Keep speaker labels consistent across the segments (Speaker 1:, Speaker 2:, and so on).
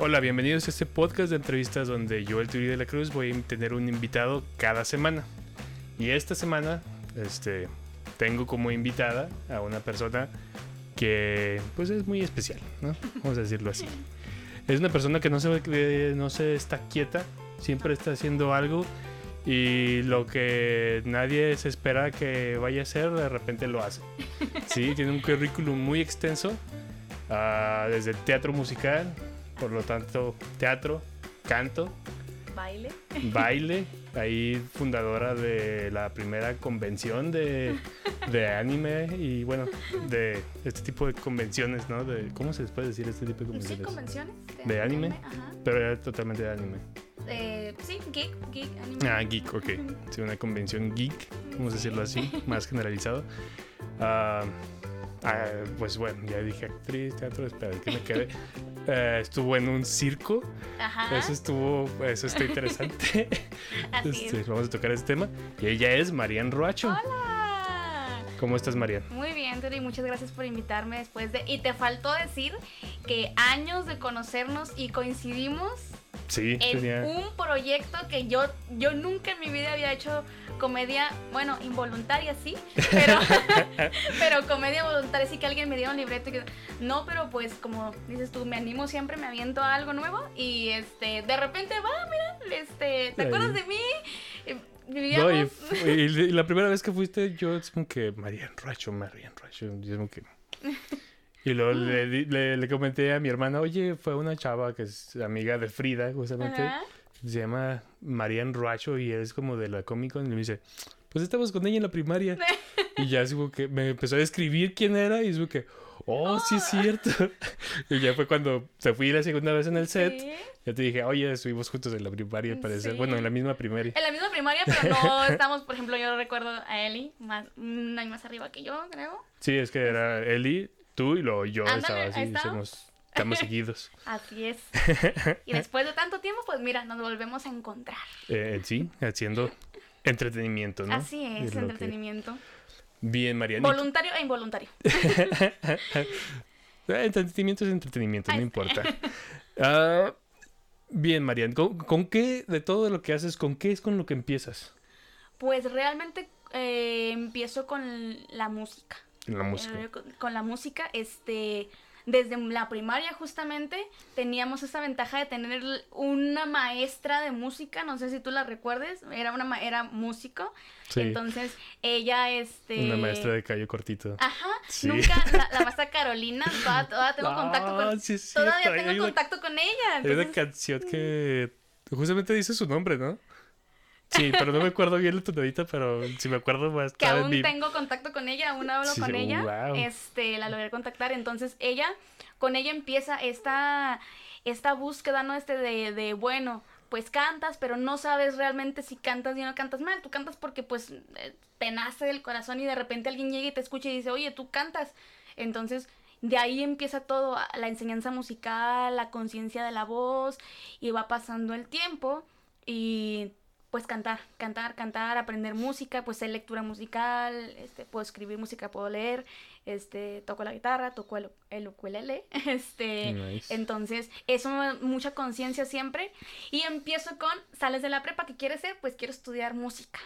Speaker 1: Hola, bienvenidos a este podcast de entrevistas donde yo, el Turi de la Cruz, voy a tener un invitado cada semana. Y esta semana, este, tengo como invitada a una persona que, pues, es muy especial, ¿no? Vamos a decirlo así. Es una persona que no se, no se está quieta, siempre está haciendo algo y lo que nadie se espera que vaya a hacer, de repente lo hace. Sí, tiene un currículum muy extenso, ah, desde teatro musical, por lo tanto, teatro, canto,
Speaker 2: Baile.
Speaker 1: baile, ahí fundadora de la primera convención de, de anime y bueno, de este tipo de convenciones, ¿no? De, ¿Cómo se les puede decir este tipo de
Speaker 2: Sí,
Speaker 1: convenciones? ¿De anime?
Speaker 2: Ajá.
Speaker 1: Pero era totalmente de anime.
Speaker 2: Eh, sí, geek, geek, anime.
Speaker 1: Ah, geek, ok. Sí, una convención geek, vamos a decirlo así, más generalizado. Ah, ah, pues bueno, ya dije actriz, teatro, espera, que me quede. Eh, estuvo en un circo,
Speaker 2: Ajá.
Speaker 1: eso estuvo, eso está interesante.
Speaker 2: Así
Speaker 1: Este,
Speaker 2: es.
Speaker 1: vamos a tocar este tema. Y ella es Marian Roacho.
Speaker 2: Hola.
Speaker 1: ¿Cómo estás, Marian?
Speaker 2: Muy bien, Turi, muchas gracias por invitarme después de... Y te faltó decir que años de conocernos y coincidimos
Speaker 1: Sí,
Speaker 2: en
Speaker 1: tenía.
Speaker 2: un proyecto que yo, yo nunca en mi vida había hecho comedia, bueno, involuntaria sí, pero, pero comedia voluntaria sí que alguien me diera un libreto y que no, pero pues como dices tú, me animo siempre, me aviento a algo nuevo y este, de repente va, mira, este, ¿te
Speaker 1: Ahí.
Speaker 2: acuerdas de mí?
Speaker 1: No,
Speaker 2: Vivíamos...
Speaker 1: y, la primera vez que fuiste, yo es como que Marian Roacho, Marian Roacho. Y es como que. Y luego le, di- le, le comenté a mi hermana, oye, fue una chava que es amiga de Frida, justamente.
Speaker 2: Ajá.
Speaker 1: Se llama Marian Roacho y es como de la Comic Con. Y me dice, pues estábamos con ella en la primaria. y ya que me empezó a describir quién era y es como que, oh, sí es cierto. y ya fue cuando se fui la segunda vez en el set.
Speaker 2: Sí.
Speaker 1: Ya te dije, oye, estuvimos juntos en la primaria, al parecer.
Speaker 2: Sí.
Speaker 1: Bueno, en la misma primaria.
Speaker 2: En la misma primaria, pero no estamos, por ejemplo, yo recuerdo a Eli, más, un año más arriba que yo, creo.
Speaker 1: Sí, es que era Eli, tú y luego yo
Speaker 2: Ándale,
Speaker 1: estaba así, somos, estamos seguidos.
Speaker 2: Así es. Y después de tanto tiempo, pues mira, nos volvemos a encontrar.
Speaker 1: Eh, sí, haciendo entretenimiento, ¿no?
Speaker 2: Así es,
Speaker 1: que-
Speaker 2: entretenimiento.
Speaker 1: Bien, Mariana.
Speaker 2: Voluntario e involuntario.
Speaker 1: Eh, entretenimiento es entretenimiento, no importa. Ah, bien, Marian, ¿con, con qué de todo lo que haces, con qué es con lo que empiezas
Speaker 2: Pues realmente eh, empiezo con la música.
Speaker 1: En la música?
Speaker 2: Eh, con, con la música, este, desde la primaria justamente teníamos esa ventaja de tener una maestra de música, no sé si tú la recuerdes, era una era músico,
Speaker 1: Sí,
Speaker 2: entonces ella, este,
Speaker 1: una maestra de callo cortito.
Speaker 2: Ajá,
Speaker 1: Sí.
Speaker 2: nunca, la, la maestra Carolina, todavía, todavía tengo contacto con,
Speaker 1: sí es
Speaker 2: todavía tengo
Speaker 1: una-
Speaker 2: contacto con ella.
Speaker 1: Hay una
Speaker 2: entonces-
Speaker 1: canción que justamente dice su nombre, ¿no? Sí, pero no me acuerdo bien la tonadita, pero si me acuerdo a
Speaker 2: que aún
Speaker 1: mi...
Speaker 2: tengo contacto con ella, aún hablo
Speaker 1: Sí,
Speaker 2: con ella, este, la logré contactar, entonces ella, con ella empieza esta, esta búsqueda, ¿no? Este de, de, bueno, pues cantas, pero no sabes realmente si cantas bien o cantas mal, tú cantas porque pues te nace del corazón y de repente alguien llega y te escucha y dice, oye, tú cantas, entonces... De ahí empieza todo, la enseñanza musical, la conciencia de la voz, y va pasando el tiempo y pues cantar, cantar, cantar, aprender música, pues sé lectura musical, este, puedo escribir música, puedo leer, este, toco la guitarra, toco el, el ukulele, este,
Speaker 1: Nice.
Speaker 2: entonces eso mucha conciencia siempre y empiezo con, sales de la prepa, ¿qué quieres ser? Pues quiero estudiar música.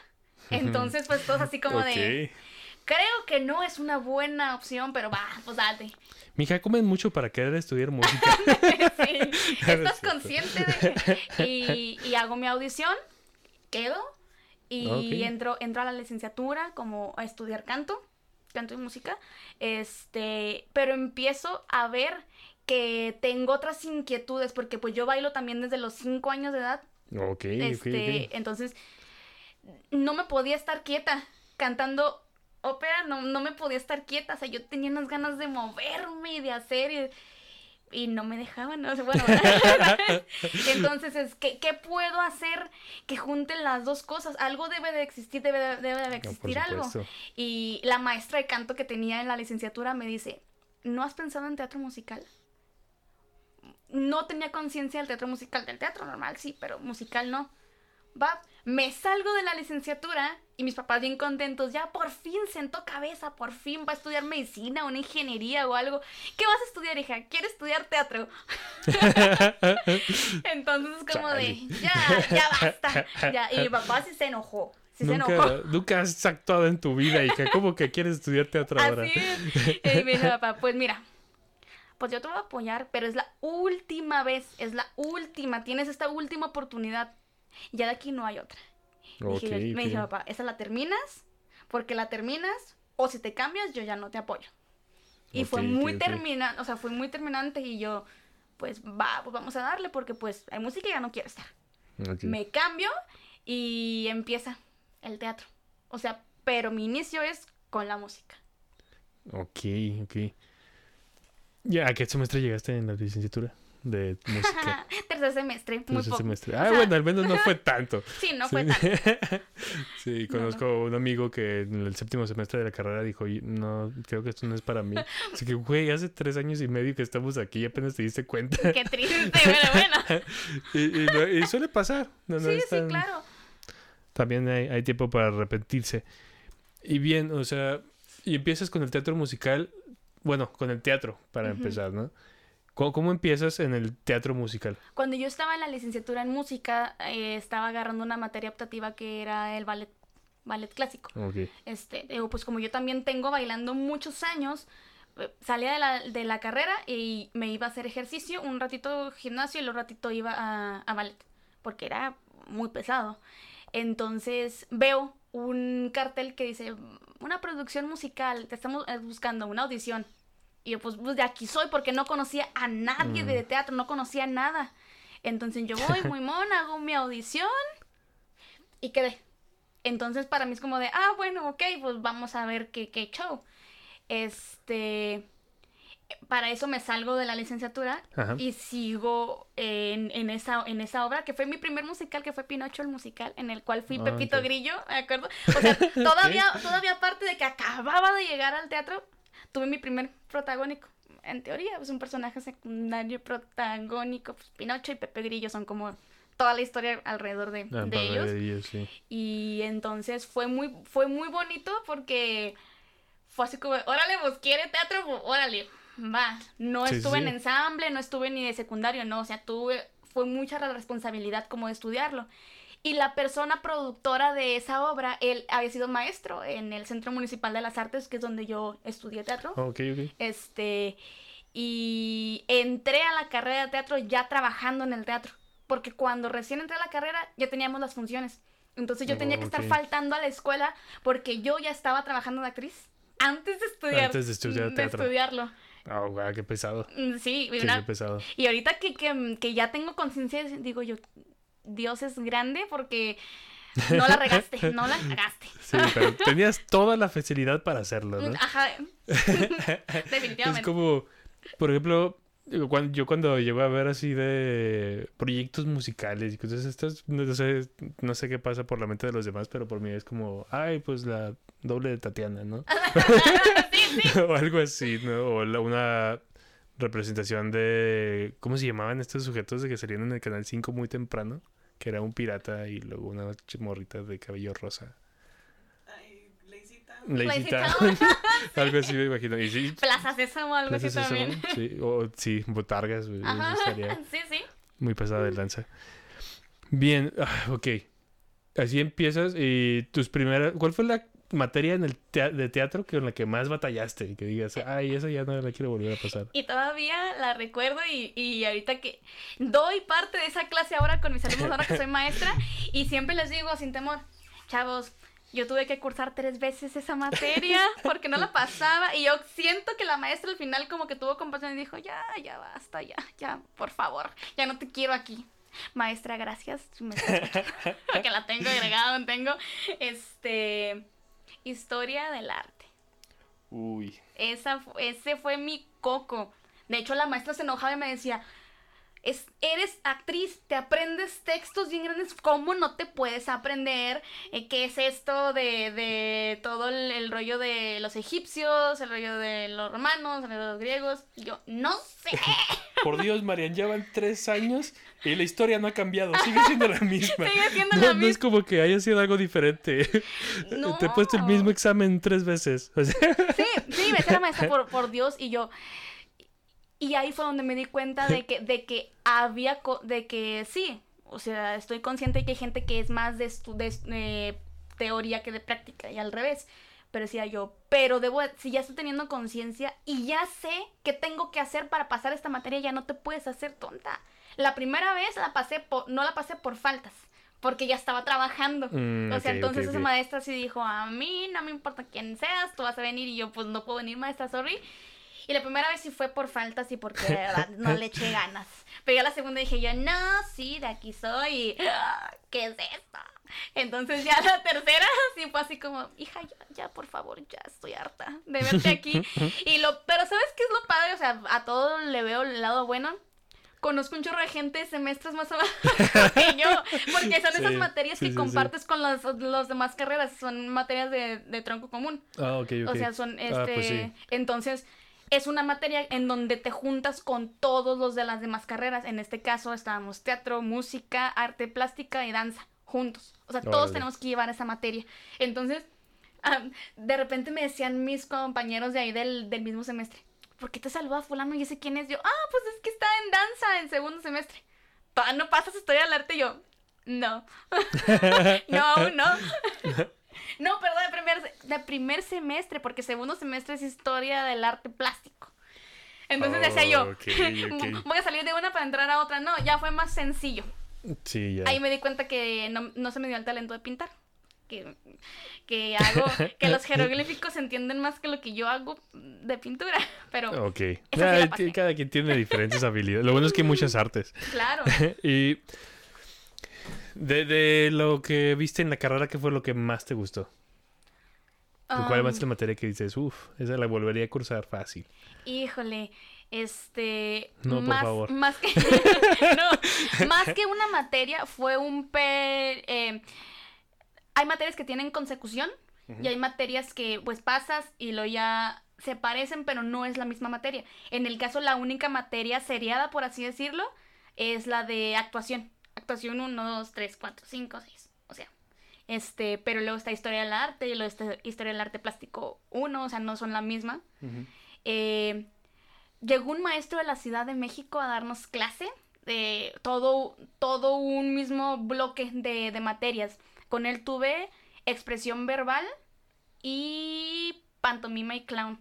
Speaker 2: Entonces, pues todo así como de, creo que no es una buena opción, pero va, pues date.
Speaker 1: Mija, comen mucho para querer estudiar música.
Speaker 2: Sí, estás consciente de y, y hago mi audición, quedo y
Speaker 1: Ok.
Speaker 2: entro, entro a la licenciatura como a estudiar canto, canto y música, este, pero empiezo a ver que tengo otras inquietudes porque pues yo bailo también desde los 5 años de edad,
Speaker 1: ok,
Speaker 2: este,
Speaker 1: ok,
Speaker 2: entonces no me podía estar quieta cantando ópera, no, no me podía estar quieta, o sea, yo tenía unas ganas de moverme y de hacer y, y no me dejaban, ¿no? Sea, bueno, entonces es que ¿qué puedo hacer que junten las dos cosas? Algo debe de existir, debe de, debe de
Speaker 1: No,
Speaker 2: existir algo. Y la maestra de canto que tenía en la licenciatura me dice, ¿no has pensado en teatro musical? No tenía conciencia del teatro musical, del teatro normal sí, pero musical no. Va, Me salgo de la licenciatura y mis papás bien contentos, ya por fin sentó cabeza, por fin va a estudiar medicina, una ingeniería o algo. ¿Qué vas a estudiar, hija? Quiero estudiar teatro. Entonces es como de, ya, ya basta. Ya. Y mi papá sí se enojó. Sí se enojó.
Speaker 1: nunca has actuado en tu vida, hija. ¿Cómo que quieres estudiar teatro ahora?
Speaker 2: Así es. Y me dijo papá, pues mira, pues yo te voy a apoyar, pero es la última vez, es la última, tienes esta última oportunidad. Ya de aquí no hay otra. Dije yo-
Speaker 1: Ok,
Speaker 2: me dijo papá, esa la terminas, porque la terminas, o si te cambias, yo ya no te apoyo. Y fue
Speaker 1: Ok,
Speaker 2: muy terminante, o sea, fue muy terminante y yo, pues va, pues vamos a darle, porque pues hay música y ya no quiero estar. Me cambio y empieza el teatro. O sea, pero mi inicio es con la música.
Speaker 1: Ok, ok. ¿Ya a qué semestre llegaste en la licenciatura de música?
Speaker 2: Tercer semestre, muy
Speaker 1: Tercer
Speaker 2: poco.
Speaker 1: semestre. Ah, bueno, al menos no fue tanto.
Speaker 2: Sí, no fue
Speaker 1: sí.
Speaker 2: tanto.
Speaker 1: Sí, conozco un amigo que en el séptimo semestre de la carrera dijo, "Y no, creo que esto no es para mí. Así que, güey, hace tres años y medio que estamos aquí y apenas te diste cuenta.
Speaker 2: Qué triste, bueno, bueno.
Speaker 1: y, y no- y suele pasar. No, no
Speaker 2: Sí,
Speaker 1: es
Speaker 2: sí,
Speaker 1: tan-
Speaker 2: claro.
Speaker 1: También hay, hay tiempo para arrepentirse. Y bien, o sea, y empiezas con el teatro musical, bueno, con el teatro, para empezar, ¿no? ¿Cómo, cómo empiezas en el teatro musical?
Speaker 2: Cuando yo estaba en la licenciatura en música, eh, estaba agarrando una materia optativa que era el ballet, ballet clásico.
Speaker 1: Ok.
Speaker 2: Este, pues como yo también tengo bailando muchos años, eh, salía de la, de la carrera y me iba a hacer ejercicio, un ratito gimnasio y otro ratito iba a, a ballet, porque era muy pesado. Entonces veo un cartel que dice, una producción musical, te estamos eh, buscando una audición. Y yo, pues, pues, de aquí soy, porque no conocía a nadie
Speaker 1: Mm.
Speaker 2: de teatro, no conocía nada. Entonces yo voy muy mona, hago mi audición y quedé. Entonces para mí es como de, ah, bueno, ok, pues vamos a ver qué, qué show. Este, para eso me salgo de la licenciatura
Speaker 1: Ajá.
Speaker 2: y sigo en, en esa, en esa obra, que fue mi primer musical, que fue Pinocho el musical, en el cual fui
Speaker 1: Ah,
Speaker 2: Pepito
Speaker 1: ok.
Speaker 2: Grillo, ¿me acuerdo? O sea, todavía, todavía aparte de que acababa de llegar al teatro, tuve mi primer protagónico. En teoría, pues un personaje secundario protagónico, pues Pinocho y Pepe Grillo son como toda la historia alrededor de,
Speaker 1: Ah,
Speaker 2: de ellos.
Speaker 1: ellos, sí.
Speaker 2: Y entonces fue muy, fue muy bonito porque fue así como, órale, pues quiere teatro, pues, órale, va. No
Speaker 1: Sí, sí,
Speaker 2: estuve en ensamble, no estuve ni de secundario, no, o sea, tuve, fue mucha la responsabilidad como de estudiarlo. Y la persona productora de esa obra, él había sido maestro en el Centro Municipal de las Artes, que es donde yo estudié teatro.
Speaker 1: Ok, ok.
Speaker 2: Este, y entré a la carrera de teatro ya trabajando en el teatro, porque cuando recién entré a la carrera ya teníamos las funciones. Entonces yo tenía que estar faltando a la escuela porque yo ya estaba trabajando de actriz antes de estudiar.
Speaker 1: Antes de estudiar teatro.
Speaker 2: estudiarlo.
Speaker 1: Oh, guau, qué pesado.
Speaker 2: Mm, Sí,
Speaker 1: Sí,
Speaker 2: una-
Speaker 1: qué pesado.
Speaker 2: y ahorita que, que, que ya tengo conciencia, digo yo, Dios es grande porque no la regaste, no la regaste.
Speaker 1: Sí, pero tenías toda la facilidad para hacerlo, ¿no?
Speaker 2: Ajá.
Speaker 1: Es
Speaker 2: Definitivamente.
Speaker 1: como, por ejemplo, digo, cuando, yo cuando llego a ver así de proyectos musicales y cosas estas, no sé, no sé qué pasa por la mente de los demás, pero por mí es como, ay, pues la doble de Tatiana, ¿no?
Speaker 2: sí, sí.
Speaker 1: o algo así, ¿no? O la- una representación de, ¿cómo se llamaban estos sujetos de que salían en el Canal 5 muy temprano? Que era un pirata y luego una morrita de cabello rosa.
Speaker 3: Ay,
Speaker 1: algo así me imagino. Y sí,
Speaker 2: Plaza Sésamo, algo así también.
Speaker 1: Sí, o sí, botargas,
Speaker 2: Ajá. Sí, sí.
Speaker 1: muy pasada de lanza. Bien, ah, ok. Así empiezas y tus primeras... ¿Cuál fue la materia en el tea- de teatro con la que más batallaste? Y que digas, ay, esa ya no la quiero volver a pasar.
Speaker 2: Y todavía la recuerdo y, y ahorita que doy parte de esa clase ahora con mis alumnos, ahora que soy maestra, y siempre les digo sin temor, chavos, yo tuve que cursar tres veces esa materia porque no la pasaba y yo siento que la maestra al final como que tuvo compasión y dijo, ya, ya basta, ya, ya, por favor, ya no te quiero aquí. Maestra, gracias. me Porque la tengo agregado, tengo este historia del arte.
Speaker 1: Uy.
Speaker 2: Esa, ese fue mi coco. De hecho, la maestra se enojaba y me decía, es, eres actriz, te aprendes textos bien grandes, ¿cómo no te puedes aprender eh, qué es esto de, de todo el, el rollo de los egipcios, el rollo de los romanos, el rollo de los griegos? Y yo, no sé.
Speaker 1: Por Dios, Marian, ya van tres años y la historia no ha cambiado. Sigue siendo la misma.
Speaker 2: Sigue siendo
Speaker 1: no,
Speaker 2: la
Speaker 1: no es como que haya sido algo diferente.
Speaker 2: No.
Speaker 1: Te he puesto el mismo examen tres veces. O sea,
Speaker 2: Sí, sí, me decía la maestra por, por Dios y yo. Y ahí fue donde me di cuenta de que, de que había, co- de que sí, o sea, estoy consciente de que hay gente que es más de, eh, teoría que de práctica y al revés. Pero decía yo, pero debo, si ya estoy teniendo conciencia y ya sé qué tengo que hacer para pasar esta materia, ya no te puedes hacer tonta. La primera vez la pasé por, no la pasé por faltas, porque ya estaba trabajando.
Speaker 1: Mm,
Speaker 2: o sea, entonces
Speaker 1: ok,
Speaker 2: esa maestra sí dijo, a mí no me importa quién seas, tú vas a venir y yo pues no puedo venir maestra, sorry. Y la primera vez sí fue por faltas y porque de verdad no le eché ganas. Pero ya la segunda dije yo, no, sí, de aquí soy. y, "Ah, ¿Qué es esto? Entonces ya la tercera sí fue así como, hija, ya, ya, por favor, ya estoy harta de verte aquí. Y lo, pero ¿sabes qué es lo padre? O sea, a todo le veo el lado bueno. Conozco un chorro de gente semestres más abajo que yo, porque son
Speaker 1: Sí,
Speaker 2: esas materias que
Speaker 1: sí, sí.
Speaker 2: compartes con las los demás carreras, son materias de, de tronco común.
Speaker 1: Ah, ok, ok.
Speaker 2: O sea, son este.
Speaker 1: Ah, pues sí.
Speaker 2: Entonces, es una materia en donde te juntas con todos los de las demás carreras. En este caso estábamos teatro, música, arte plástica y danza, juntos. O sea, todos tenemos que llevar esa materia. Entonces, de repente me decían mis compañeros de ahí del, del mismo semestre. ¿Por qué te saluda fulano y ese quién es? Yo, ah, pues es que está en danza en segundo semestre. ¿Todavía no pasas historia del arte? Y yo, no. no, aún no. No, perdón, de primer, de primer semestre, porque segundo semestre es historia del arte plástico. Entonces decía yo, voy a salir de una para entrar a otra. No, ya fue más sencillo.
Speaker 1: Sí, ya.
Speaker 2: Ahí me di cuenta que no, no se me dio el talento de pintar. Que, que hago, que los jeroglíficos entienden más que lo que yo hago de pintura. Pero,
Speaker 1: Ok. Ah, cada quien tiene diferentes habilidades. Lo bueno es que hay muchas artes.
Speaker 2: claro.
Speaker 1: y de, de lo que viste en la carrera, ¿qué fue lo que más te gustó? ¿Cuál
Speaker 2: Um,
Speaker 1: es la materia que dices, uff, esa la volvería a cursar fácil?
Speaker 2: Híjole, este.
Speaker 1: No, por
Speaker 2: más,
Speaker 1: favor.
Speaker 2: Más que, no, más que una materia, fue un. pe- eh, hay materias que tienen consecución y hay materias que, pues, pasas y lo ya se parecen, pero no es la misma materia. En el caso, la única materia seriada, por así decirlo, es la de actuación. Actuación 1, 2, 3, 4, 5, 6. O sea. Este, pero luego está historia del arte y luego está historia del arte plástico 1, o sea, no son la misma eh, llegó un maestro de la Ciudad de México a darnos clase de todo, todo un mismo bloque de, de materias. Con él tuve expresión verbal y pantomima y clown.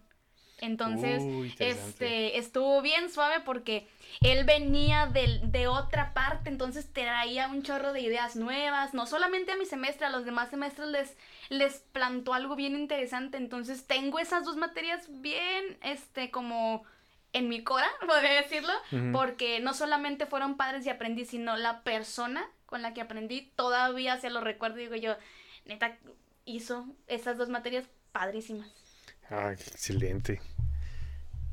Speaker 2: Entonces, este, estuvo bien suave porque él venía del- de otra parte, entonces traía un chorro de ideas nuevas, no solamente a mi semestre, a los demás semestres les, les plantó algo bien interesante, entonces tengo esas dos materias bien, este, como en mi cora, podría decirlo, porque no solamente fueron padres y aprendí, sino la persona con la que aprendí, todavía se lo recuerdo digo yo, neta, hizo esas dos materias padrísimas.
Speaker 1: Ah, excelente.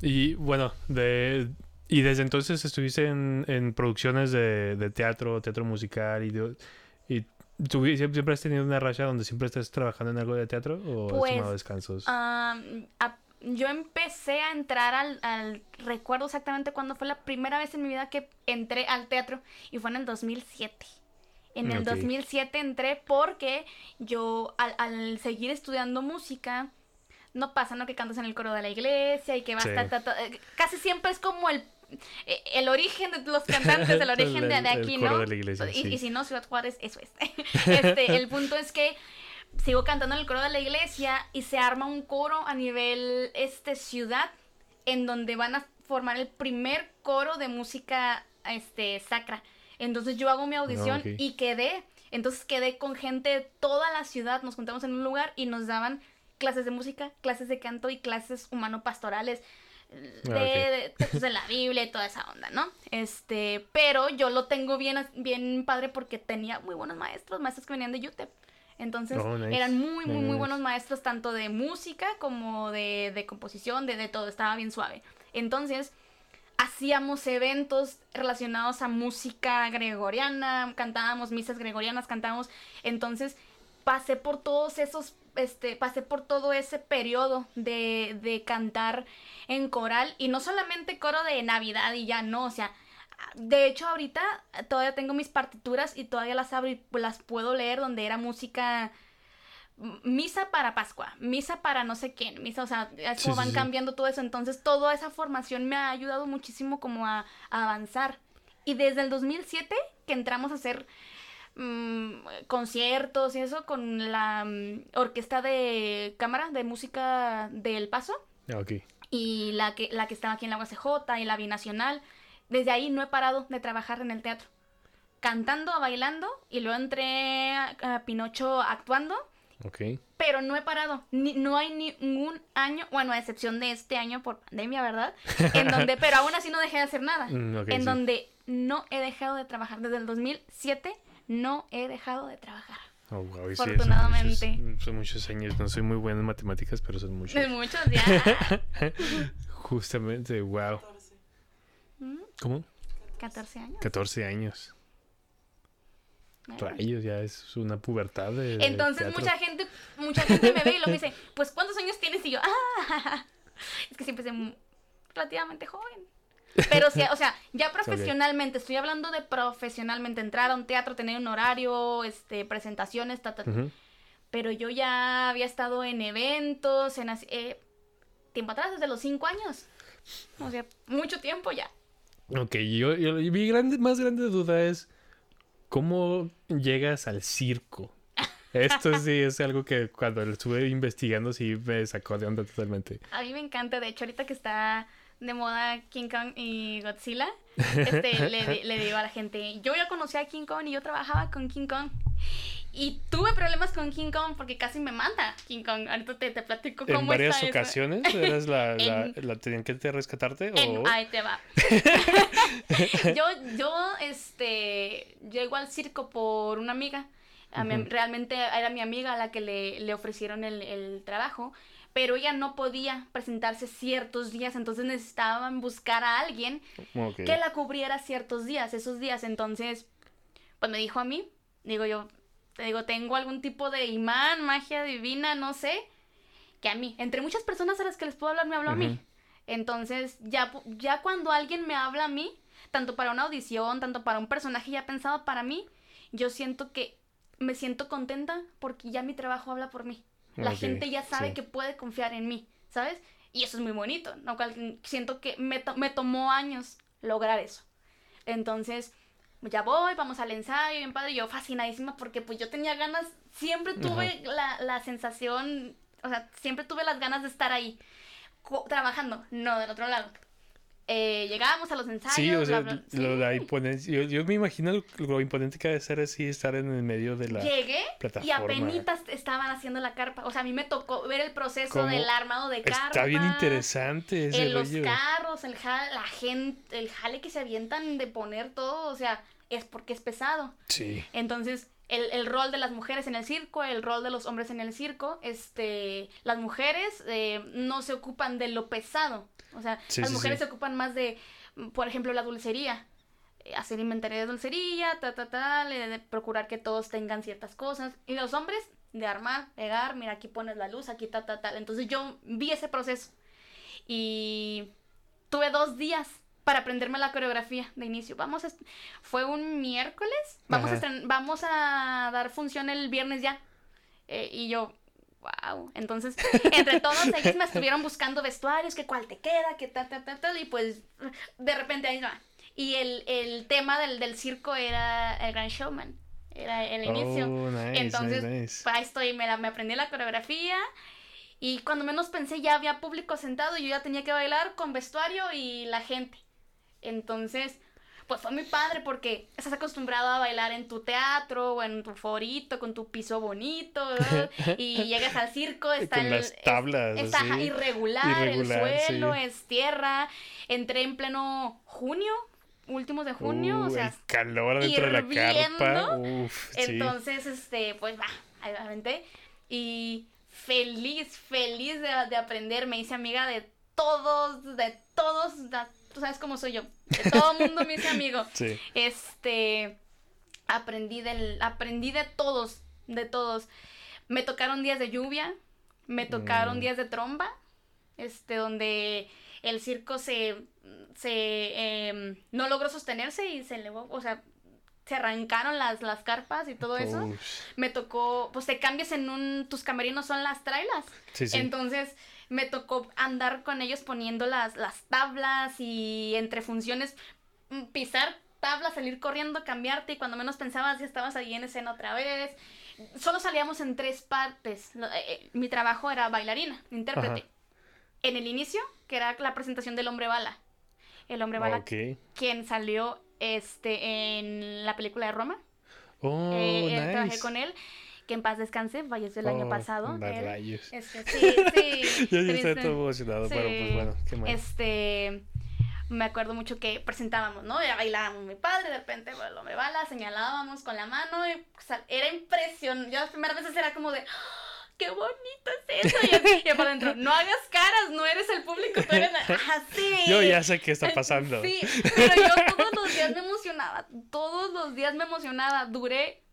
Speaker 1: Y bueno, de, y desde entonces estuviste en, en producciones de, de teatro, teatro musical y, de- y tú siempre, has tenido una racha donde siempre estás trabajando en algo de teatro o has
Speaker 2: Pues,
Speaker 1: tomado descansos.
Speaker 2: A- yo empecé a entrar al, al- Recuerdo exactamente cuándo fue la primera vez en mi vida que entré al teatro y fue en el 2007. En el
Speaker 1: Ok.
Speaker 2: 2007 entré porque yo al, al seguir estudiando música, no pasa, ¿no? Que cantas en el coro de la iglesia y que vas...
Speaker 1: Sí.
Speaker 2: ta, ta, ta, eh, casi siempre es como el... eh, El origen de los cantantes, el origen de, de
Speaker 1: El- el
Speaker 2: aquí,
Speaker 1: coro
Speaker 2: ¿no?
Speaker 1: de la iglesia,
Speaker 2: y,
Speaker 1: sí.
Speaker 2: y si no, Ciudad Juárez, eso es. Este, el punto es que sigo cantando en el coro de la iglesia y se arma un coro a nivel este ciudad en donde van a formar el primer coro de música este sacra. Entonces yo hago mi audición
Speaker 1: ok.
Speaker 2: y quedé. Entonces quedé con gente de toda la ciudad, nos juntamos en un lugar y nos daban clases de música, clases de canto y clases humano-pastorales de,
Speaker 1: Ah,
Speaker 2: de textos de la Biblia y toda esa onda, ¿no? Este, pero yo lo tengo bien, bien padre porque tenía muy buenos maestros, maestros que venían de UTEP. Entonces,
Speaker 1: Oh, nice.
Speaker 2: eran muy, muy, muy buenos maestros, tanto de música como de, de composición, de, de todo, estaba bien suave. Entonces, hacíamos eventos relacionados a música gregoriana, cantábamos misas gregorianas, cantábamos. Entonces, pasé por todos esos, este, pasé por todo ese periodo de, de cantar en coral y no solamente coro de Navidad y ya no, o sea, de hecho ahorita todavía tengo mis partituras y todavía las abro y las puedo leer donde era música misa para Pascua, misa para no sé quién, misa, o sea, es como
Speaker 1: sí,
Speaker 2: van
Speaker 1: sí.
Speaker 2: cambiando todo eso, entonces toda esa formación me ha ayudado muchísimo como a, a avanzar. Y desde el 2007 que entramos a hacer mm, conciertos y eso con la mm, orquesta de cámara de música del Paso
Speaker 1: Ah,
Speaker 2: y la que, la que estaba aquí en la UACJ y la Binacional. Desde ahí no he parado de trabajar en el teatro. Cantando, bailando y luego entré a, a Pinocho actuando, pero no he parado. Ni- no hay ningún año, bueno, a excepción de este año por pandemia, ¿verdad? En donde, pero aún así no dejé de hacer nada.
Speaker 1: Mm,
Speaker 2: en
Speaker 1: sí.
Speaker 2: donde no he dejado de trabajar. Desde el 2007 no he dejado de trabajar.
Speaker 1: Oh, wow, y sí, son
Speaker 2: Afortunadamente.
Speaker 1: muchos- Son muchos, años. No soy muy bueno en matemáticas, pero son muchos.
Speaker 2: De muchos ya.
Speaker 1: Justamente, wow.
Speaker 3: 14.
Speaker 1: ¿Cómo?
Speaker 2: 14 años.
Speaker 1: 14 años. Rayos, ya es una pubertad de. de
Speaker 2: Entonces
Speaker 1: teatro.
Speaker 2: mucha gente, mucha gente me ve y lo dice, pues ¿cuántos años tienes? Y yo, ah, es que siempre soy relativamente joven. Pero sí, o sea, ya profesionalmente, estoy hablando de profesionalmente, entrar a un teatro, tener un horario, este, presentaciones, ta, ta, ta.
Speaker 1: Ujú.
Speaker 2: Pero yo ya había estado en eventos, en eh, tiempo atrás, desde los cinco años. O sea, mucho tiempo ya.
Speaker 1: Ok, yo, yo- mi grande, más grande duda es cómo llegas al circo. Esto sí es algo que cuando lo estuve investigando sí me sacó de onda totalmente.
Speaker 2: A mí me encanta, de hecho, ahorita que está de moda King Kong y Godzilla, este, le, le digo a la gente, yo ya conocí a King Kong y yo trabajaba con King Kong. Y tuve problemas con King Kong porque casi me mata King Kong. Ahorita te, te platico cómo
Speaker 1: ¿En varias
Speaker 2: está eso.
Speaker 1: ocasiones eras la, la,
Speaker 2: En-
Speaker 1: la tenían que te rescatarte?
Speaker 2: En-
Speaker 1: o...
Speaker 2: ahí te va. yo, yo, este, llego al circo por una amiga. A. Realmente era mi amiga a la que le, le ofrecieron el, el trabajo, pero ella no podía presentarse ciertos días, entonces necesitaban buscar a alguien que la cubriera ciertos días, esos días. Entonces, pues me dijo a mí, digo yo, te digo, tengo algún tipo de imán, magia divina, no sé, que a mí, entre muchas personas a las que les puedo hablar, me habló a mí. Entonces, ya, ya cuando alguien me habla a mí, tanto para una audición, tanto para un personaje ya pensado para mí, yo siento que me siento contenta porque ya mi trabajo habla por mí. La gente ya sabe
Speaker 1: sí.
Speaker 2: que puede confiar en mí, ¿sabes? Y eso es muy bonito, ¿no? Cual- Siento que me, to- me tomó años lograr eso. Entonces, ya voy, vamos al ensayo, bien padre, yo fascinadísima porque pues yo tenía ganas, siempre tuve la, la sensación, o sea, siempre tuve las ganas de estar ahí, trabajando, no del otro lado. Eh, llegábamos a los ensayos,
Speaker 1: Sí, o sea,
Speaker 2: bla, bla,
Speaker 1: lo,
Speaker 2: sí.
Speaker 1: la imponencia. Yo, yo me imagino lo, lo imponente que debe ser así estar en el medio de la.
Speaker 2: Llegué y
Speaker 1: plataforma.
Speaker 2: apenitas estaban haciendo la carpa. O sea, a mí me tocó ver el proceso
Speaker 1: ¿Cómo?
Speaker 2: del armado de carpa.
Speaker 1: Está bien interesante ese
Speaker 2: en los carros, el jale, la gente, el jale que se avientan de poner todo, o sea, es porque es pesado.
Speaker 1: Sí.
Speaker 2: Entonces, el, el rol de las mujeres en el circo, el rol de los hombres en el circo, este, las mujeres eh, no se ocupan de lo pesado. O sea,
Speaker 1: Sí,
Speaker 2: las
Speaker 1: sí,
Speaker 2: mujeres
Speaker 1: sí.
Speaker 2: se ocupan más de, por ejemplo, la dulcería. eh, Hacer inventario de dulcería, ta, ta, ta, le- de procurar que todos tengan ciertas cosas. Y los hombres, de armar, pegar, mira, aquí pones la luz, aquí ta, ta, tal. Entonces yo vi ese proceso. Y tuve dos días para aprenderme la coreografía de inicio. Vamos a fue un miércoles, vamos a,
Speaker 1: Ajá.
Speaker 2: estren- vamos a dar función el viernes ya. Eh, y yo, wow. Entonces, entre todos ellos me estuvieron buscando vestuarios, que cuál te queda, que tal, tal, tal, tal, y pues de repente ahí va. Y el, el tema del, del circo era el Gran Showman, era el inicio.
Speaker 1: Oh, nice,
Speaker 2: Entonces,
Speaker 1: nice, nice.
Speaker 2: pues, ahí estoy, me, la- me aprendí la coreografía. Y cuando menos pensé ya había público sentado y yo ya tenía que bailar con vestuario y la gente. Entonces, pues fue muy padre porque estás acostumbrado a bailar en tu teatro o en tu forito con tu piso bonito ¿verdad? y llegas al circo, está
Speaker 1: Con
Speaker 2: el-
Speaker 1: las
Speaker 2: es-
Speaker 1: tablas,
Speaker 2: está ajá,
Speaker 1: así.
Speaker 2: irregular,
Speaker 1: Irregular,
Speaker 2: el suelo
Speaker 1: sí.
Speaker 2: es tierra. Entré en pleno junio, últimos de junio, o
Speaker 1: Uh,
Speaker 2: sea,
Speaker 1: el calor dentro de la carpa. Uf, sí.
Speaker 2: entonces, este, pues va, aventé. Y feliz, feliz de, de aprender. Me hice amiga de todos, de todos. da- Tú sabes cómo soy yo. De todo mundo me hice amigo.
Speaker 1: Sí.
Speaker 2: Este, aprendí del, aprendí de todos. de todos. Me tocaron días de lluvia, me tocaron
Speaker 1: Mm.
Speaker 2: días de tromba, este, donde el circo se, se em, no logró sostenerse y se elevó, o sea, se arrancaron las, las carpas y todo eso. Me tocó, pues te cambias en un, tus camerinos son las trailas.
Speaker 1: Sí, sí.
Speaker 2: Entonces me tocó andar con ellos poniendo las, las tablas y entre funciones mm, pisar tablas, salir corriendo, cambiarte y cuando menos pensabas ya estabas ahí en escena otra vez. Solo salíamos en tres partes. Eh, eh, mi trabajo era bailarina, intérprete.
Speaker 1: Ajá.
Speaker 2: En el inicio, que era la presentación del hombre bala. El hombre bala, quien salió este en la película de Roma.
Speaker 1: Oh,
Speaker 2: Eh, eh,
Speaker 1: nice.
Speaker 2: Trabajé con él. Que en paz descanse, falleció el año
Speaker 1: Oh,
Speaker 2: pasado.
Speaker 1: da
Speaker 2: él. Este, sí, sí.
Speaker 1: Yo ya estaba todo emocionado, pero pues bueno, qué mal.
Speaker 2: Este, me acuerdo mucho que presentábamos, ¿no? Ya bailábamos mi padre, de repente bueno, hombre bala, señalábamos con la mano y o sea, era impresionante. Yo las primeras veces era como de, ¡Ah, ¡qué bonito es eso! Y, y por dentro, no hagas caras, no eres el público, tú eres así.
Speaker 1: Yo ya sé qué está pasando.
Speaker 2: Sí, pero yo todos los días me emocionaba, todos los días me emocionaba. Duré,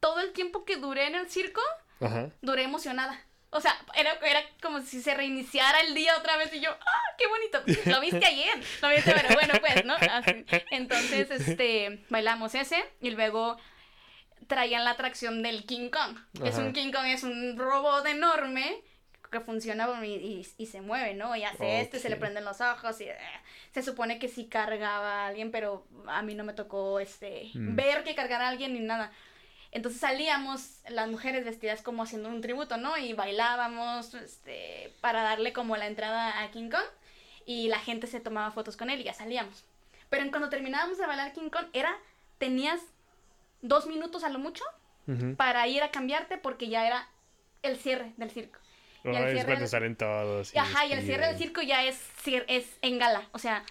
Speaker 2: todo el tiempo que duré en el circo,
Speaker 1: Ajá.
Speaker 2: duré emocionada. O sea, era, era como si se reiniciara el día otra vez y yo, ¡ah, qué bonito! Lo viste ayer, lo viste, pero bueno, pues, ¿no? Así. Entonces, este, bailamos ese y luego traían la atracción del King Kong. Es un King Kong, es un robot enorme que funciona y, y- y se mueve, ¿no? Y hace este, se le prenden los ojos y eh, se supone que sí cargaba a alguien, pero a mí no me tocó este
Speaker 1: Mm.
Speaker 2: ver que cargara a alguien ni nada. Entonces salíamos las mujeres vestidas como haciendo un tributo, ¿no? Y bailábamos este, para darle como la entrada a King Kong y la gente se tomaba fotos con él y ya salíamos. Pero en cuando terminábamos de bailar King Kong era, tenías dos minutos a lo mucho para ir a cambiarte porque ya era el cierre del circo. Y
Speaker 1: Oh,
Speaker 2: el
Speaker 1: es cuando
Speaker 2: del-
Speaker 1: salen todos.
Speaker 2: Y Ajá, y el cierre del circo ya es, es en gala, o sea,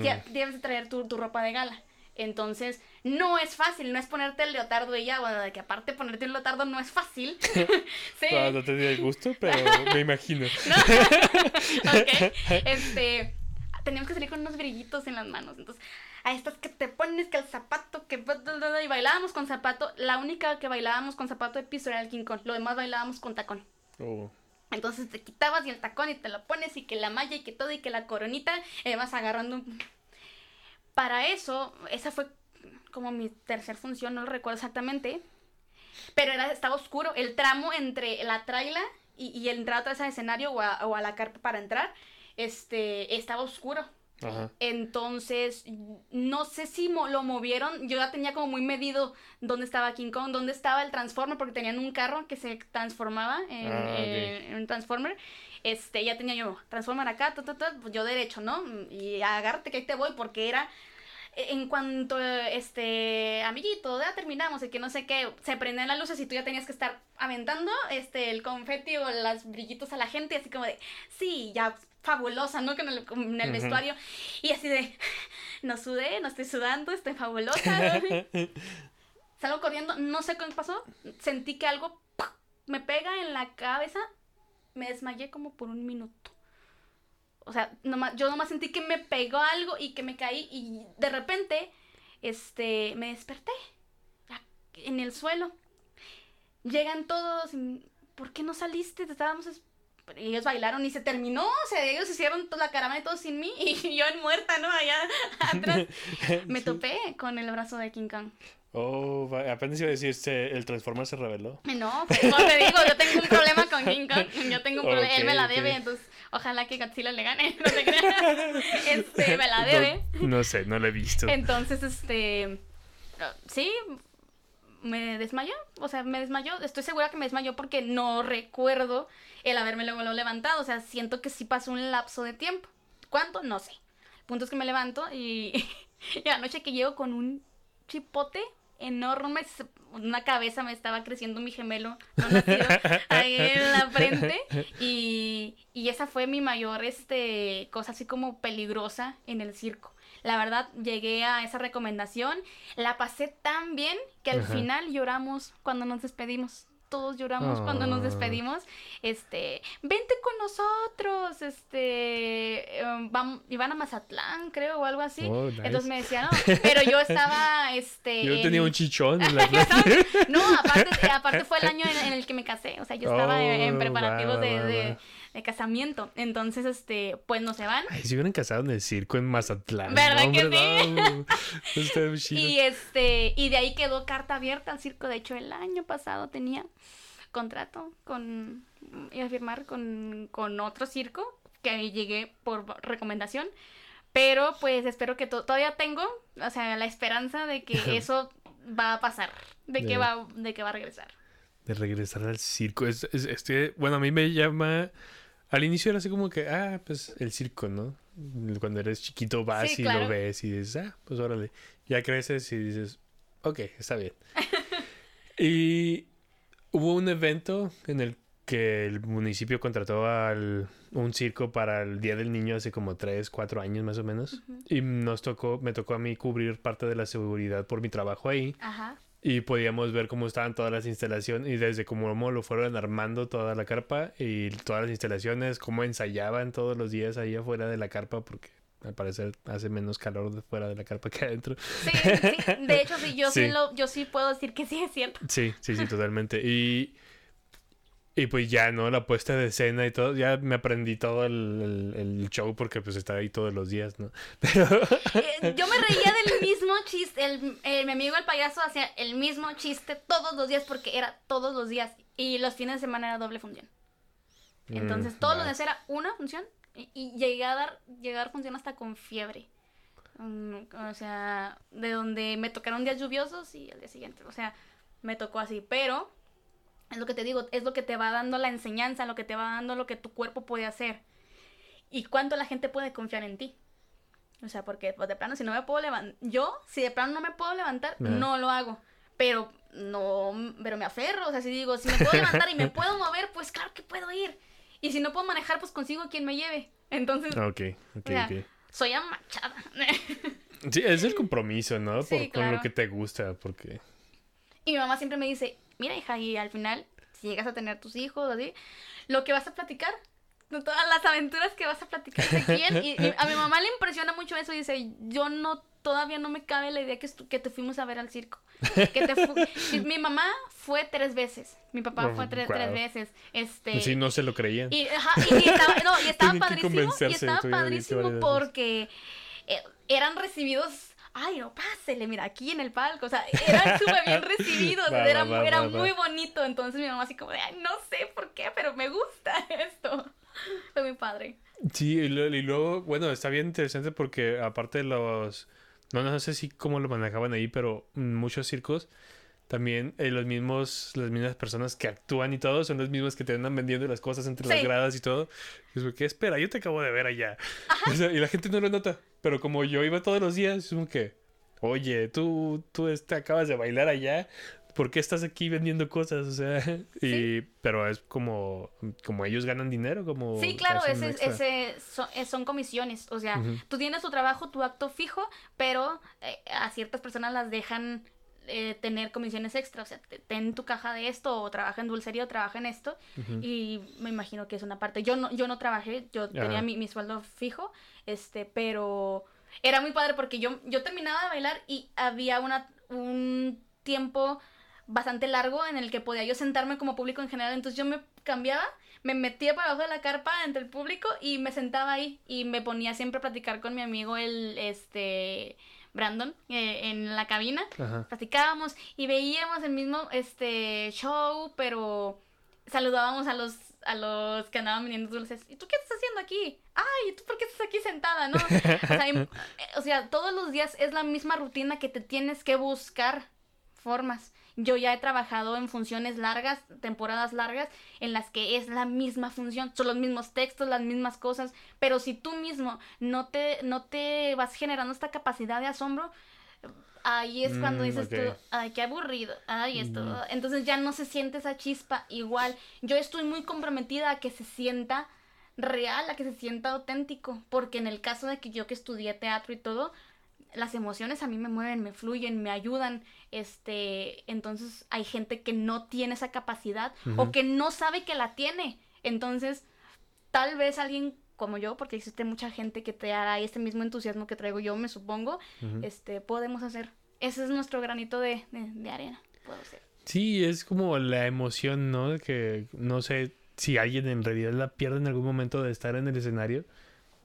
Speaker 2: ya
Speaker 1: Mm.
Speaker 2: debes de traer tu, tu ropa de gala. Entonces, no es fácil, no es ponerte el leotardo y ya, bueno, de que aparte ponerte un leotardo no es fácil. sí.
Speaker 1: No, no tenía el gusto, pero me imagino.
Speaker 2: ok. Este, teníamos que salir con unos brillitos en las manos. Entonces, a estas que te pones que el zapato, que y bailábamos con zapato. La única que bailábamos con zapato de piso era el King Kong. Lo demás bailábamos con tacón.
Speaker 1: Oh.
Speaker 2: Entonces te quitabas y el tacón y te lo pones y que la malla y que todo y que la coronita y vas agarrando. un- Para eso, esa fue como mi tercer función, no lo recuerdo exactamente. Pero era, estaba oscuro. El tramo entre la traila y, y el entrar vez al escenario o a, o a la carpa para entrar, este, estaba oscuro.
Speaker 1: Ajá.
Speaker 2: Entonces, no sé si mo- lo movieron. Yo ya tenía como muy medido dónde estaba King Kong, dónde estaba el Transformer, porque tenían un carro que se transformaba en,
Speaker 1: Ah, ok.
Speaker 2: en- en un Transformer. Este, ya tenía yo Transformer acá, ta, ta, ta, pues yo derecho, ¿no? Y agárrate que ahí te voy, porque era. En cuanto, este, amiguito, ya terminamos, y que no sé qué, se prenden las luces y tú ya tenías que estar aventando, este, el confeti o los brillitos a la gente, así como de, sí, ya fabulosa, ¿no? Con el, con el vestuario, y así de, no sudé, no estoy sudando, estoy fabulosa. Salgo corriendo, no sé qué pasó, sentí que algo me pega en la cabeza, me desmayé como por un minuto. O sea, nomás, yo nomás sentí que me pegó algo y que me caí y de repente, este, me desperté en el suelo. Llegan todos, y, ¿por qué no saliste? Te estábamos ellos bailaron y se terminó, o sea, ellos hicieron toda la caravana y todos sin mí y yo en muerta, ¿no? Allá atrás. Me topé con el brazo de King Kong.
Speaker 1: Oh, apenas iba a decir, se- el Transformer se reveló.
Speaker 2: No, pues, como te digo, yo tengo un problema con King Kong. Yo tengo un problema. Él me la debe, entonces ojalá que Godzilla le gane. No te creas. Este, me la debe.
Speaker 1: No, no sé, no lo he visto.
Speaker 2: Entonces, este. Sí, me desmayó. O sea, me desmayó. Estoy segura que me desmayó porque no recuerdo el haberme luego levantado. O sea, siento que sí pasó un lapso de tiempo. ¿Cuánto? No sé. El punto es que me levanto y, y anoche que llego con un chipote enorme, una cabeza me estaba creciendo mi gemelo no nacido ahí en la frente y, y esa fue mi mayor este cosa así como peligrosa en el circo. La verdad, llegué a esa recomendación, la pasé tan bien que al
Speaker 1: Ajá.
Speaker 2: final lloramos cuando nos despedimos. Todos lloramos cuando nos
Speaker 1: Ah.
Speaker 2: despedimos. Este, vente con nosotros, este, em, vam- iban a Mazatlán, creo, o algo así.
Speaker 1: Oh, nice.
Speaker 2: Entonces me decían, no, pero yo estaba, este...
Speaker 1: Yo
Speaker 2: en-
Speaker 1: tenía un chichón en la
Speaker 2: no, aparte, aparte fue el año en, en el que me casé, o sea, yo estaba en, en
Speaker 1: Oh,
Speaker 2: preparativos
Speaker 1: va,
Speaker 2: de,
Speaker 1: va,
Speaker 2: de-
Speaker 1: va.
Speaker 2: De casamiento. Entonces, este, pues no se van.
Speaker 1: Ay, si hubieran casado en el circo en Mazatlán.
Speaker 2: ¿Verdad
Speaker 1: no,
Speaker 2: que
Speaker 1: hombre,
Speaker 2: sí?
Speaker 1: no.
Speaker 2: Y este, y de ahí quedó carta abierta al circo. De hecho, el año pasado tenía contrato con iba a firmar con, con otro circo que llegué por recomendación. Pero pues espero que to- todavía tengo, o sea, la esperanza de que eso va a pasar, de que va, de que va a regresar.
Speaker 1: De regresar al circo. Es, es- este, bueno, a mí me llama. Al inicio era así como que, ah, pues el circo, ¿no? Cuando eres chiquito vas
Speaker 2: Sí,
Speaker 1: y
Speaker 2: claro.
Speaker 1: lo ves y dices, ah, pues órale. Ya creces y dices, ok, está bien. y hubo un evento en el que el municipio contrató al un circo para el Día del Niño hace como 3, 4 años más o menos. Y nos tocó, me tocó a mí cubrir parte de la seguridad por mi trabajo ahí.
Speaker 2: Ajá.
Speaker 1: Y podíamos ver cómo estaban todas las instalaciones y desde cómo lo fueron armando toda la carpa y todas las instalaciones, cómo ensayaban todos los días ahí afuera de la carpa porque al parecer hace menos calor de fuera de la carpa que adentro.
Speaker 2: Sí, sí, de hecho sí, yo sí.
Speaker 1: Sí.
Speaker 2: lo, yo sí puedo decir que sí es cierto.
Speaker 1: Sí, sí, sí, totalmente. Y, y pues ya, ¿no? La puesta de escena y todo, ya me aprendí todo el, el- el show porque pues estaba ahí todos los días, ¿no? Pero...
Speaker 2: Eh, yo me reía del mismo chiste. El, el- mi amigo el payaso hacía el mismo chiste todos los días porque era todos los días. Y los fines de semana era doble función. Entonces,
Speaker 1: Mm,
Speaker 2: todos
Speaker 1: va.
Speaker 2: los días era una función. Y, y llegué a dar, a dar función hasta con fiebre. Mm, o sea, de donde me tocaron días lluviosos y el día siguiente. O sea, me tocó así. Pero, es lo que te digo, es lo que te va dando la enseñanza, lo que te va dando lo que tu cuerpo puede hacer. Y cuánto la gente puede confiar en ti. O sea, porque pues, de plano, si no me puedo levantar, yo, si de plano no me puedo levantar, no lo hago. Pero no, pero me aferro. O sea, si digo, si me puedo levantar y me puedo mover, pues claro que puedo ir. Y si no puedo manejar, pues consigo quien me lleve. Entonces,
Speaker 1: Ok, ok, ok.
Speaker 2: soy amachada.
Speaker 1: Sí, es el compromiso, ¿no?
Speaker 2: Sí,
Speaker 1: Por, Con
Speaker 2: claro.
Speaker 1: lo que te gusta, porque...
Speaker 2: Y mi mamá siempre me dice, mira hija, y al final, si llegas a tener tus hijos, así, lo que vas a platicar, todas las aventuras que vas a platicar de quién. Y, y a mi mamá le impresiona mucho eso y dice, yo no, todavía no me cabe la idea que, que te fuimos a ver al circo. Que te mi mamá fue tres veces, mi papá fue tres, tres veces. Este,
Speaker 1: sí, no se lo creían.
Speaker 2: y, ajá, y- y estaba, no, y estaba padrísimo. Y estaba padrísimo porque eh, eran recibidos. Ay, no, pásele, mira, aquí en el palco. O sea, eran súper bien recibidos.
Speaker 1: Va,
Speaker 2: era
Speaker 1: va,
Speaker 2: era
Speaker 1: va,
Speaker 2: muy bonito. Entonces mi mamá, así como de, ay, no sé por qué, pero me gusta esto. Fue muy padre.
Speaker 1: Sí, y, lo- y luego, bueno, está bien interesante porque aparte de los... No, no sé si cómo lo manejaban ahí, pero muchos circos también eh, los mismos, las mismas personas que actúan y todo son los mismos que te andan vendiendo las cosas entre las gradas y todo. Y es como que, espera, yo te acabo de ver allá. O sea, y la gente no lo nota. Pero como yo iba todos los días, es como que, oye, tú, tú este, acabas de bailar allá. ¿Por qué estás aquí vendiendo cosas? O sea, y, pero es como, como ellos ganan dinero, como...
Speaker 2: Sí, claro, ese, ese son, eh, son comisiones. O sea, tú tienes tu trabajo, tu acto fijo, pero eh, a ciertas personas las dejan eh, tener comisiones extra. O sea, te- ten tu caja de esto, o trabaja en dulcería, o trabaja en esto. Y me imagino que es una parte. Yo no, yo no trabajé, yo tenía mi, mi sueldo fijo, este, pero era muy padre porque yo, yo terminaba de bailar y había una, un tiempo bastante largo en el que podía yo sentarme como público en general. Entonces yo me cambiaba, me metía por abajo de la carpa entre el público y me sentaba ahí y me ponía siempre a platicar con mi amigo el este Brandon eh, en la cabina.
Speaker 1: Ajá.
Speaker 2: Platicábamos y veíamos el mismo este show, pero saludábamos a los a los que andaban vendiendo dulces. ¿Y tú qué estás haciendo aquí? Ay, ¿y tú por qué estás aquí sentada? ¿No? O sea, eh, o sea, todos los días es la misma rutina que te tienes que buscar formas. Yo ya he trabajado en funciones largas, temporadas largas, en las que es la misma función, son los mismos textos, las mismas cosas, pero si tú mismo no te, no te vas generando esta capacidad de asombro, ahí es cuando
Speaker 1: Mm,
Speaker 2: dices
Speaker 1: ok.
Speaker 2: tú, ay, qué aburrido, ay, esto,
Speaker 1: Mm.
Speaker 2: entonces ya no se siente esa chispa igual. Yo estoy muy comprometida a que se sienta real, a que se sienta auténtico, porque en el caso de que yo que estudié teatro y todo, las emociones a mí me mueven, me fluyen, me ayudan. Este, entonces hay gente que no tiene esa capacidad o que no sabe que la tiene. Entonces, tal vez alguien como yo, porque existe mucha gente que te hará este mismo entusiasmo que traigo yo, me supongo, este, podemos hacer. Ese es nuestro granito de, de, de arena. Puedo ser.
Speaker 1: Sí, es como la emoción, ¿no? Que no sé si alguien en realidad la pierde en algún momento de estar en el escenario.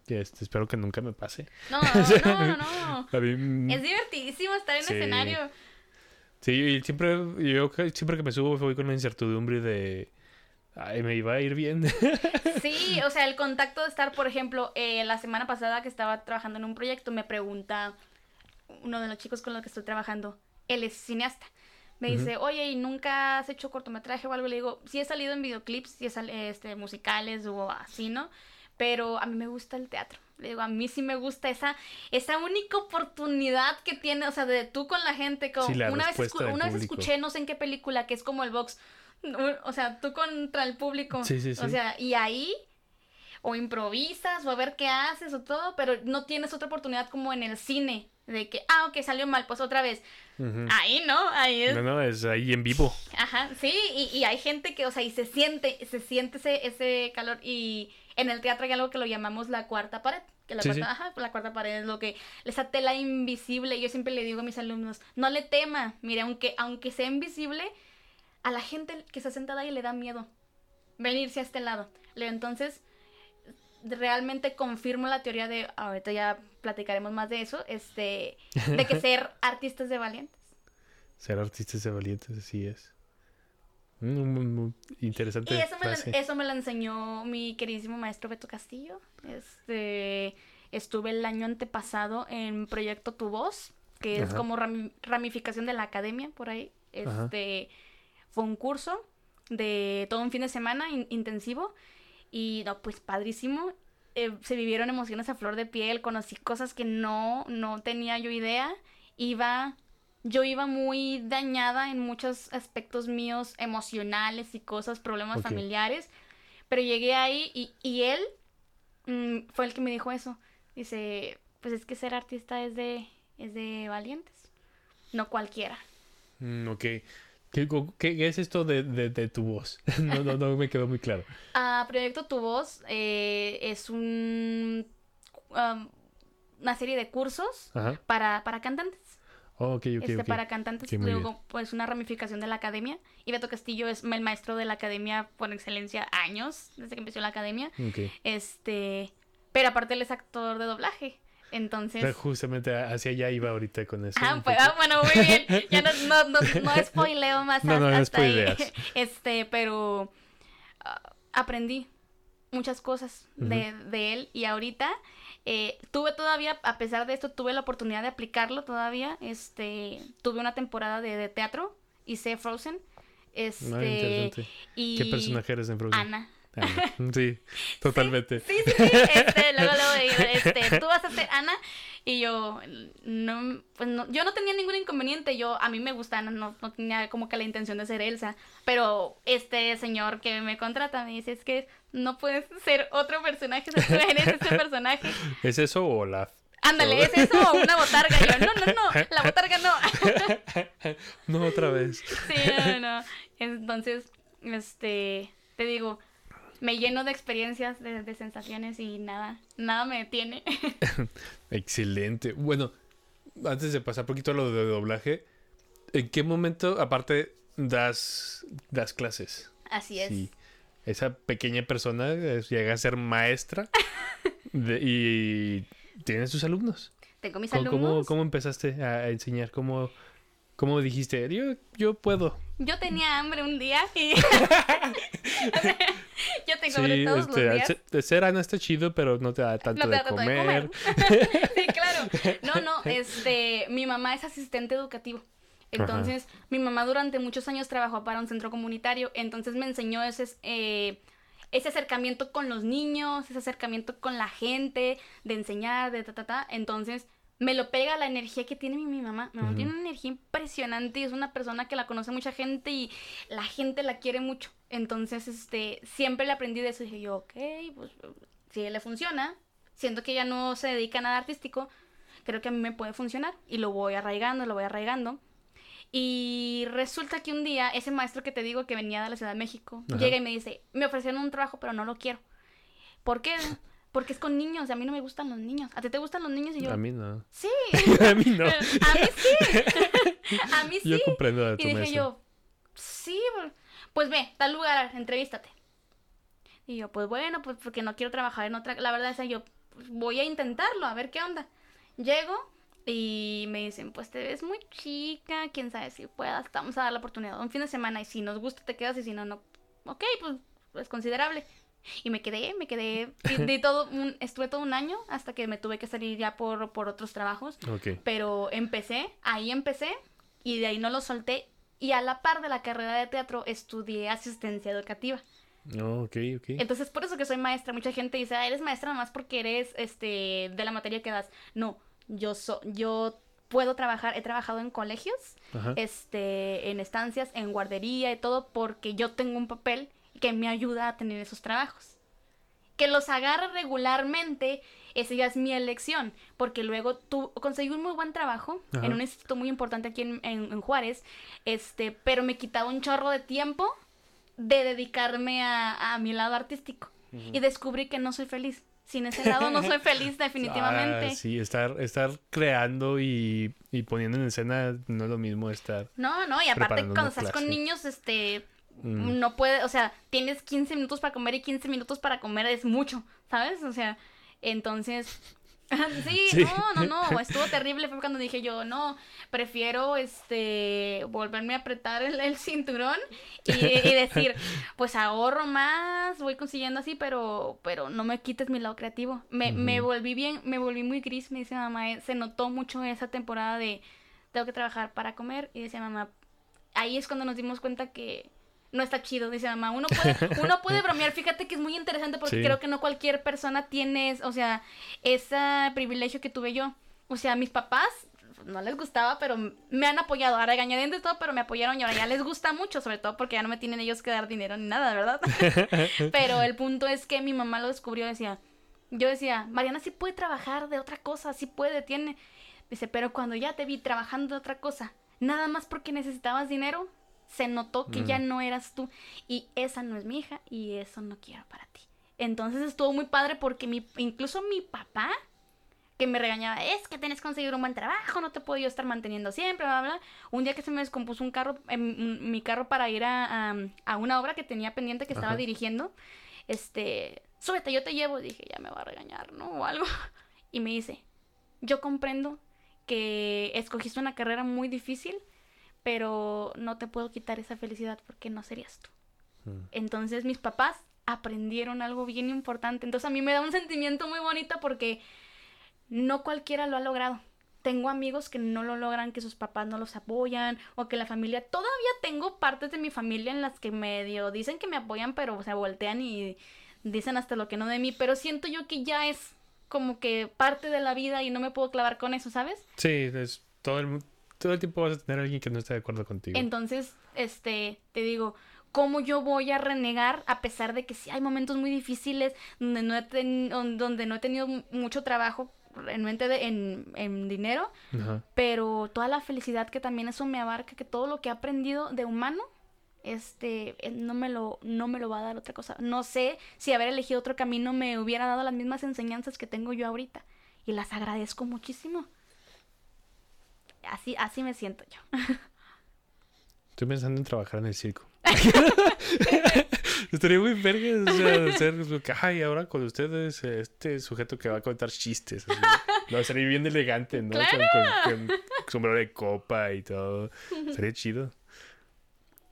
Speaker 1: Que este, espero que nunca me pase.
Speaker 2: No, no, no, no.
Speaker 1: A mí, mm,
Speaker 2: Es divertidísimo estar en
Speaker 1: Sí.
Speaker 2: escenario.
Speaker 1: Sí, y siempre, yo siempre que me subo voy con la incertidumbre de, ay, me iba a ir bien.
Speaker 2: Sí, o sea, el contacto de estar, por ejemplo, eh, la semana pasada que estaba trabajando en un proyecto, me pregunta uno de los chicos con los que estoy trabajando, él es cineasta. Me dice, oye, ¿y nunca has hecho cortometraje o algo? Le digo, sí he salido en videoclips, sí he sal- este, musicales o así, ¿no? Pero a mí me gusta el teatro. Le digo, a mí sí me gusta esa, esa única oportunidad que tiene, o sea, de tú con la gente. Como,
Speaker 1: Sí, la
Speaker 2: una vez, escu- una vez escuché, no sé en qué película, que es como el box. O sea, tú contra el público.
Speaker 1: Sí, sí, sí.
Speaker 2: O sea, y ahí o improvisas o a ver qué haces o todo, pero no tienes otra oportunidad como en el cine de que, ah, ok, salió mal, pues otra vez. Ahí no, ahí es.
Speaker 1: No, no, es ahí en vivo.
Speaker 2: Ajá, sí, y, y hay gente que, o sea, y se siente, se siente ese, ese calor y en el teatro hay algo que lo llamamos la cuarta pared. Que la,
Speaker 1: Sí,
Speaker 2: cuarta,
Speaker 1: sí.
Speaker 2: Ajá, la cuarta pared es lo que, esa tela invisible, yo siempre le digo a mis alumnos, no le tema, mire, aunque, aunque sea invisible, a la gente que está sentada ahí le da miedo venirse a este lado. Entonces, realmente confirmo la teoría de, ahorita ya platicaremos más de eso, este, de que ser artistas de valientes.
Speaker 1: Ser artistas de valientes, así es. Mm, interesante
Speaker 2: Y eso me, lo, eso me lo enseñó mi queridísimo maestro Beto Castillo. Este, estuve el año antepasado en Proyecto Tu Voz, que es como rami- ramificación de la academia por ahí.
Speaker 1: Ajá.
Speaker 2: Este, fue un curso de todo un fin de semana in- intensivo y no, pues padrísimo. Eh, se vivieron emociones a flor de piel, conocí cosas que no, no tenía yo idea. Iba, yo iba muy dañada en muchos aspectos míos emocionales y cosas, problemas
Speaker 1: Ok.
Speaker 2: familiares. Pero llegué ahí y, y él mm, fue el que me dijo eso. Dice, pues es que ser artista es de, es de valientes, no cualquiera.
Speaker 1: Mm, ok. ¿Qué, qué- qué es esto de, de- de tu voz? no, no, no me quedó muy claro.
Speaker 2: Ah, Proyecto Tu Voz eh, es un, um, una serie de cursos
Speaker 1: Ajá.
Speaker 2: para, para cantantes.
Speaker 1: Oh,
Speaker 2: este, para cantantes,
Speaker 1: Sí,
Speaker 2: luego, pues una ramificación de la academia. Y Beto Castillo es el maestro de la academia por excelencia años, desde que empezó la academia. Este, pero aparte él es actor de doblaje. Entonces,
Speaker 1: Pero justamente hacia allá iba ahorita con eso.
Speaker 2: Ah, pues, ah, bueno, muy bien. Ya no, no, no, no spoileo más
Speaker 1: No, no, no
Speaker 2: hasta ahí. Este, pero ah, aprendí muchas cosas de, de él y ahorita eh, tuve todavía, a pesar de esto, tuve la oportunidad de aplicarlo todavía. Este, tuve una temporada de, de teatro, hice Frozen. Este,
Speaker 1: Ah, interesante.
Speaker 2: y
Speaker 1: ¿Qué personaje eres en Frozen?
Speaker 2: Ana.
Speaker 1: Ana. Sí, totalmente.
Speaker 2: Sí, sí, sí. Este, luego, luego este, tú vas a ser Ana. Y yo, no, pues no, yo no tenía ningún inconveniente. Yo, a mí me gusta Ana, no, no tenía como que la intención de ser Elsa. Pero este señor que me contrata me dice, es que no puedes ser otro personaje, o sea, eres este personaje.
Speaker 1: ¿Es eso o la...
Speaker 2: Ándale, ¿es eso o una botarga? Y yo, no, no, no, la botarga no.
Speaker 1: No, otra vez.
Speaker 2: Sí, no, no. Entonces, este, te digo, me lleno de experiencias, de, de sensaciones y nada, nada me detiene.
Speaker 1: Excelente. Bueno, antes de pasar un poquito a lo de doblaje, ¿en qué momento, aparte, das, das clases?
Speaker 2: Así es.
Speaker 1: Sí. Esa pequeña persona eh, llega a ser maestra de- y tiene sus alumnos.
Speaker 2: Tengo mis
Speaker 1: ¿Cómo,
Speaker 2: alumnos.
Speaker 1: cómo, cómo empezaste a enseñar? ¿Cómo, cómo dijiste? Yo, yo puedo.
Speaker 2: Yo tenía hambre un día y. yo tengo
Speaker 1: Sí,
Speaker 2: hambre todos
Speaker 1: este,
Speaker 2: los días.
Speaker 1: ser- Ana está chido, pero no te da tanto
Speaker 2: No te
Speaker 1: de,
Speaker 2: de
Speaker 1: comer.
Speaker 2: comer. sí, claro. No, no, este, mi mamá es asistente educativo. Entonces, mi mamá durante muchos años trabajó para un centro comunitario, entonces me enseñó ese, eh, ese acercamiento con los niños, ese acercamiento con la gente, de enseñar, de ta, ta, ta. Entonces, me lo pega la energía que tiene mi, mi mamá. Mi mamá tiene una energía impresionante y es una persona que la conoce mucha gente y la gente la quiere mucho. Entonces, este, siempre le aprendí de eso y dije yo, ok, pues si le funciona, siento que ella no se dedica a nada artístico, creo que a mí me puede funcionar y lo voy arraigando, lo voy arraigando. Y resulta que un día ese maestro que te digo que venía de la Ciudad de México
Speaker 1: Ajá.
Speaker 2: llega y me dice, me ofrecieron un trabajo pero no lo quiero. ¿Por qué? Porque es con niños y a mí no me gustan los niños. ¿A ti te gustan los niños? Y yo,
Speaker 1: A mí no.
Speaker 2: sí.
Speaker 1: a mí no.
Speaker 2: a mí sí. a mí sí.
Speaker 1: Yo comprendo a tu
Speaker 2: Y dije
Speaker 1: maestro.
Speaker 2: yo, sí, pues ve, tal lugar, entrevístate. Y yo, pues bueno, pues porque no quiero trabajar en otra. La verdad es que yo pues, voy a intentarlo, a ver qué onda. Llego y me dicen, pues te ves muy chica, quién sabe si puedas, te vamos a dar la oportunidad. Un fin de semana y si nos gusta te quedas y si no, no. Ok, pues es considerable. Y me quedé, me quedé, de todo un, estuve todo un año hasta que me tuve que salir ya por, por otros trabajos.
Speaker 1: Ok.
Speaker 2: Pero empecé, ahí empecé y de ahí no lo solté. Y a la par de la carrera de teatro estudié asistencia educativa.
Speaker 1: Oh, ok, ok.
Speaker 2: Entonces, por eso que soy maestra. Mucha gente dice, ah, eres maestra nomás porque eres este de la materia que das. No, yo so, yo puedo trabajar, he trabajado en colegios,
Speaker 1: Ajá.
Speaker 2: este, en estancias, en guardería y todo, porque yo tengo un papel que me ayuda a tener esos trabajos. Que los agarre regularmente, esa ya es mi elección, porque luego tú conseguí un muy buen trabajo
Speaker 1: Ajá.
Speaker 2: en un instituto muy importante aquí en, en- en Juárez, este, pero me quitaba un chorro de tiempo de dedicarme a, a mi lado artístico. Y descubrí que no soy feliz. Sin ese lado no soy feliz definitivamente.
Speaker 1: Ah, sí, estar, estar creando y, y poniendo en escena no es lo mismo estar.
Speaker 2: No, no, y aparte cuando estás con niños, este,
Speaker 1: Mm.
Speaker 2: no puede, o sea, tienes 15 minutos para comer y 15 minutos para comer es mucho, ¿sabes? O sea, entonces, sí,
Speaker 1: Sí.
Speaker 2: no, no, no, estuvo terrible, fue cuando dije yo, no, prefiero, este, volverme a apretar el, el cinturón y, y decir, pues ahorro más, voy consiguiendo así, pero, pero no me quites mi lado creativo. Me, me volví bien, me volví muy gris, me dice mamá, eh, se notó mucho esa temporada de, tengo que trabajar para comer, y decía mamá, ahí es cuando nos dimos cuenta que no está chido, dice mamá. Uno puede, uno puede bromear, fíjate que es muy interesante porque
Speaker 1: Sí.
Speaker 2: creo que no cualquier persona tiene, o sea, ese privilegio que tuve yo. O sea, mis papás no les gustaba, pero me han apoyado. Ahora regañadientes todo, pero me apoyaron y ahora ya les gusta mucho, sobre todo porque ya no me tienen ellos que dar dinero ni nada, ¿verdad? pero el punto es que mi mamá lo descubrió, decía, yo decía, Mariana sí puede trabajar de otra cosa, sí puede, tiene. Dice, pero cuando ya te vi trabajando de otra cosa, nada más porque necesitabas dinero, se notó que ya
Speaker 1: Mm.
Speaker 2: no eras tú. Y esa no es mi hija y eso no quiero para ti. Entonces estuvo muy padre porque mi, incluso mi papá, que me regañaba, es que tienes que conseguir un buen trabajo, no te puedo yo estar manteniendo siempre, bla, bla. bla". Un día que se me descompuso un carro, em, mi carro para ir a, a, a una obra que tenía pendiente que estaba
Speaker 1: Ajá.
Speaker 2: dirigiendo, este, súbete, yo te llevo. Dije, ya me va a regañar, ¿no? O algo. Y me dice, yo comprendo que escogiste una carrera muy difícil, pero no te puedo quitar esa felicidad porque no serías tú.
Speaker 1: Mm.
Speaker 2: Entonces mis papás aprendieron algo bien importante. Entonces a mí me da un sentimiento muy bonito porque no cualquiera lo ha logrado. Tengo amigos que no lo logran, que sus papás no los apoyan o que la familia... Todavía tengo partes de mi familia en las que medio dicen que me apoyan, pero se voltean y dicen hasta lo que no de mí. Pero siento yo que ya es como que parte de la vida y no me puedo clavar con eso, ¿sabes?
Speaker 1: Sí, es todo el, mu- todo el tiempo vas a tener a alguien que no esté de acuerdo contigo.
Speaker 2: Entonces, este, te digo, ¿cómo yo voy a renegar a pesar de que sí hay momentos muy difíciles donde no he, ten- don- donde no he tenido mu- mucho trabajo realmente de- en, en dinero,
Speaker 1: Ajá.
Speaker 2: pero toda la felicidad que también eso me abarca, que todo lo que he aprendido de humano, este, no me lo, no me lo va a dar otra cosa. No sé si haber elegido otro camino me hubiera dado las mismas enseñanzas que tengo yo ahorita. Y las agradezco muchísimo. Así, así me siento yo.
Speaker 1: Estoy pensando en trabajar en el circo. Estaría muy verga, o sea, ser, ay, ahora con ustedes, este sujeto que va a contar chistes. Así. No, sería bien elegante, ¿no? Con- Con, con sombrero de copa y todo. Sería chido.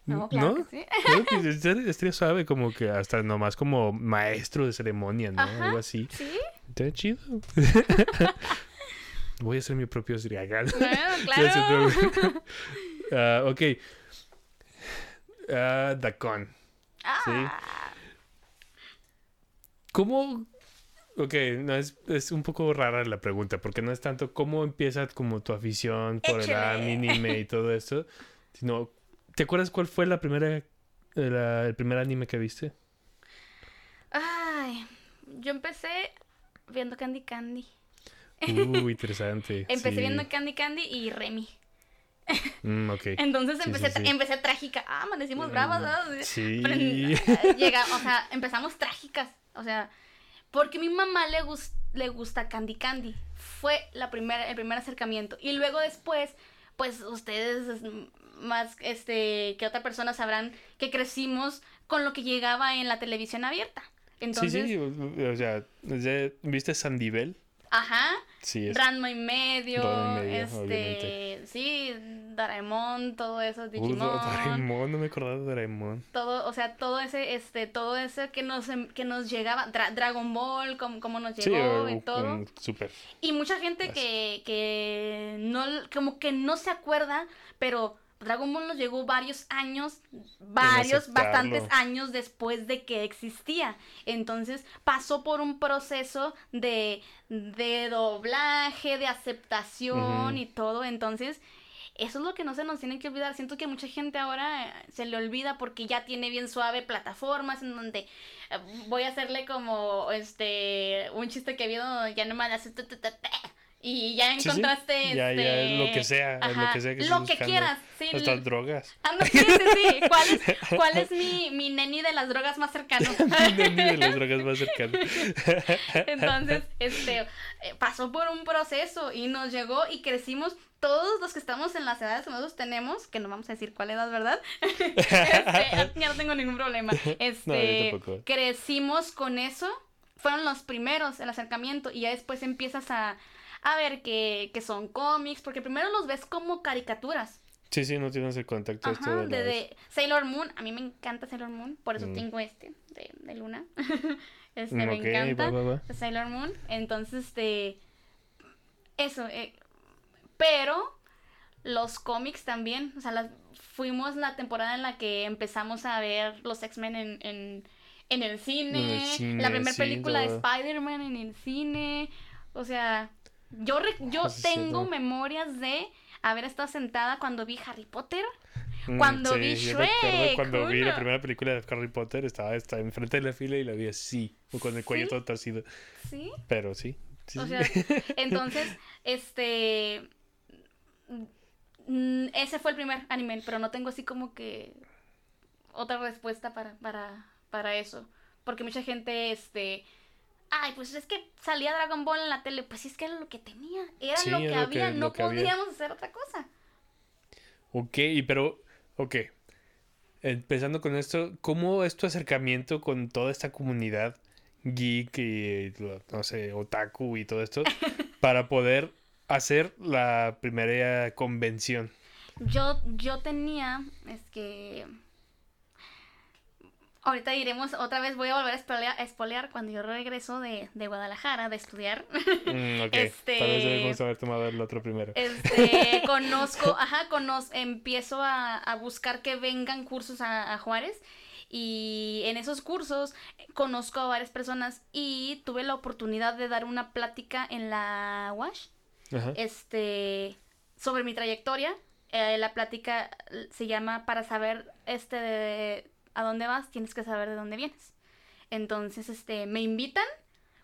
Speaker 2: No, claro
Speaker 1: ¿No?
Speaker 2: que sí.
Speaker 1: Creo que estaría, estaría suave, como que hasta nomás como maestro de ceremonia, ¿no?
Speaker 2: Ajá.
Speaker 1: Algo así.
Speaker 2: Sí,
Speaker 1: Estaría chido. Voy a hacer mi propio Sriagal.
Speaker 2: bueno,
Speaker 1: Voy a hacer
Speaker 2: claro.
Speaker 1: Ah, ok. Ah, Dacon.
Speaker 2: Ah,
Speaker 1: ¿Cómo? Ok, no, es, es un poco rara la pregunta, porque no es tanto cómo empieza como tu afición por el anime y todo esto, sino, ¿te acuerdas cuál fue la primera, la- el primer anime que viste?
Speaker 2: Ay, yo empecé viendo Candy Candy.
Speaker 1: Uh, interesante.
Speaker 2: Empecé
Speaker 1: sí.
Speaker 2: viendo Candy Candy y Remy.
Speaker 1: Mm, ok.
Speaker 2: Entonces
Speaker 1: Sí,
Speaker 2: empecé,
Speaker 1: sí, sí.
Speaker 2: empecé trágica. Ah, amanecimos bravas. ¿no?
Speaker 1: Sí.
Speaker 2: Pero, llega, o sea, empezamos trágicas. O sea, porque a mi mamá le, gus- le gusta Candy Candy. Fue la primera, el primer acercamiento. Y luego después, pues ustedes más este que otra persona sabrán que crecimos con lo que llegaba en la televisión abierta. Entonces,
Speaker 1: sí, sí, o sea, ¿viste Sandivel?
Speaker 2: Ajá,
Speaker 1: Sí, es.
Speaker 2: Ranma y medio,
Speaker 1: Ranma y medio,
Speaker 2: este,
Speaker 1: obviamente.
Speaker 2: sí, Doraemon, todo eso,
Speaker 1: Uh,
Speaker 2: Digimon.
Speaker 1: Doraemon, no me acordaba de Doraemon.
Speaker 2: todo, o sea, todo ese, este, todo ese que nos, em- que nos llegaba, Dra- Dragon Ball, como, como nos
Speaker 1: Sí,
Speaker 2: llegó
Speaker 1: uh,
Speaker 2: y todo.
Speaker 1: um, súper.
Speaker 2: Y mucha gente que, que no, como que no se acuerda, pero Dragon Ball nos llegó varios años, varios, bastantes años después de que existía. Entonces pasó por un proceso de, de doblaje, de aceptación y todo. Entonces, eso es lo que no se nos tiene que olvidar. Siento que mucha gente ahora eh, se le olvida porque ya tiene bien suave plataformas en donde eh, voy a hacerle como este un chiste que vi donde ya nomás hace y ya
Speaker 1: Sí, sí.
Speaker 2: encontraste
Speaker 1: Ya,
Speaker 2: este
Speaker 1: ya, lo que sea, lo que sea que
Speaker 2: lo que
Speaker 1: buscando.
Speaker 2: quieras sí
Speaker 1: Hasta drogas.
Speaker 2: Ah, no, sí, sí, sí. ¿Cuál es, cuál es mi, mi neni de las drogas más cercano?
Speaker 1: Ni de las drogas más cercanas.
Speaker 2: Entonces, este, eh, pasó por un proceso y nos llegó y crecimos todos los que estamos en las edades que nosotros tenemos, que no vamos a decir cuál edad, ¿verdad? Este, ya no tengo ningún problema. Este,
Speaker 1: tampoco.
Speaker 2: crecimos con eso, fueron los primeros, el acercamiento, y ya después empiezas a, a ver que, que son cómics, porque primero los ves como caricaturas.
Speaker 1: Sí, sí, no tienes el contacto
Speaker 2: Ajá,
Speaker 1: de
Speaker 2: Sailor Moon, a mí me encanta Sailor Moon, por eso
Speaker 1: Mm.
Speaker 2: tengo este de, de Luna. este, me encanta
Speaker 1: va, va, va.
Speaker 2: de Sailor Moon. Entonces, este. Eso, eh, pero los cómics también. O sea, las, fuimos la temporada en la que empezamos a ver los X-Men en, en, en el cine.
Speaker 1: En el cine,
Speaker 2: la primera película de. Spider-Man en el cine. O sea, yo, re- yo
Speaker 1: Ah, sí,
Speaker 2: tengo memorias de haber estado sentada cuando vi Harry Potter.
Speaker 1: Mm,
Speaker 2: cuando vi Shrek,
Speaker 1: Cuando vi la primera película de Harry Potter, estaba, estaba enfrente de la fila y la vi así, con el cuello todo torcido.
Speaker 2: ¿Sí?
Speaker 1: Pero sí.
Speaker 2: O sea, entonces, este. mm, Ese fue el primer anime, pero no tengo así como que otra respuesta para, para, para eso. Porque mucha gente, este. Ay, pues es que salía Dragon Ball en la tele. Pues sí, es que era lo que tenía. Era
Speaker 1: Sí,
Speaker 2: lo que
Speaker 1: era lo que-
Speaker 2: había. no
Speaker 1: que había.
Speaker 2: podíamos hacer otra cosa.
Speaker 1: Ok, pero, ok. Empezando con esto, ¿cómo es tu acercamiento con toda esta comunidad geek y, no sé, otaku y todo esto para poder hacer la primera convención?
Speaker 2: Yo, yo tenía, es que... Ahorita iremos, otra vez voy a volver a espolear, a espolear cuando yo regreso de, de Guadalajara de estudiar.
Speaker 1: Mm, ok,
Speaker 2: Este-
Speaker 1: tal vez debemos haber tomado el otro primero.
Speaker 2: Este, conozco, ajá, conoz, empiezo a, a buscar que vengan cursos a, a Juárez y en esos cursos conozco a varias personas y tuve la oportunidad de dar una plática en la WASH
Speaker 1: Ajá.
Speaker 2: este sobre mi trayectoria. Eh, la plática se llama para saber este de a dónde vas, tienes que saber de dónde vienes. Entonces, este, me invitan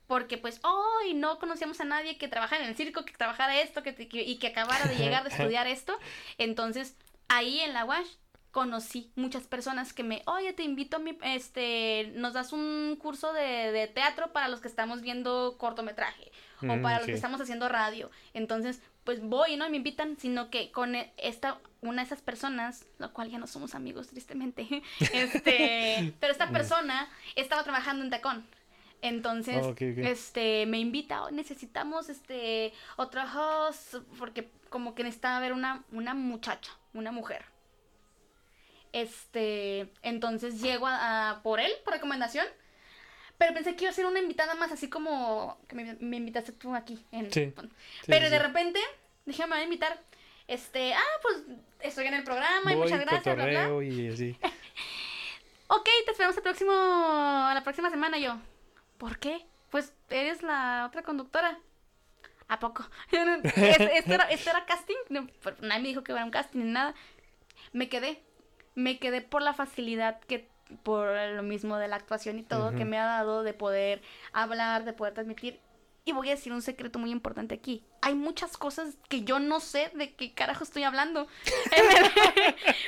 Speaker 2: porque pues, hoy no conocíamos a nadie que trabajara en el circo, que trabajara esto, que, que- y que acabara de llegar de estudiar esto. Entonces, ahí en la UASH conocí muchas personas que me, oye, te invito a mi, este, nos das un curso de, de teatro para los que estamos viendo cortometraje o
Speaker 1: Mm,
Speaker 2: para los que estamos haciendo radio. Entonces, pues voy, ¿no? Y me invitan, sino que con e- esta, una de esas personas, lo cual ya no somos amigos, tristemente, este, pero esta persona estaba trabajando en Tacón. Entonces,
Speaker 1: Oh,
Speaker 2: este, me invita, "Oh, necesitamos, este, otro host, porque como que necesitaba ver una, una muchacha, una mujer. Este, entonces llego a, a por él, por recomendación, pero pensé que iba a ser una invitada más, así como que me, me invitaste tú aquí. En,
Speaker 1: Sí,
Speaker 2: pero
Speaker 1: sí,
Speaker 2: de repente, dije, me voy a invitar. Este, ah, pues estoy en el programa y muchas gracias, bla, bla.
Speaker 1: y así.
Speaker 2: Ok, te esperamos el próximo, la próxima semana yo. ¿Por qué? Pues eres la otra conductora. ¿A poco? ¿Este, este era, este era casting? No, pues, nadie me dijo que era un casting ni nada. Me quedé. Me quedé por la facilidad que, por lo mismo de la actuación y todo, que me ha dado de poder hablar, de poder transmitir. Y voy a decir un secreto muy importante aquí. Hay muchas cosas que yo no sé de qué carajo estoy hablando.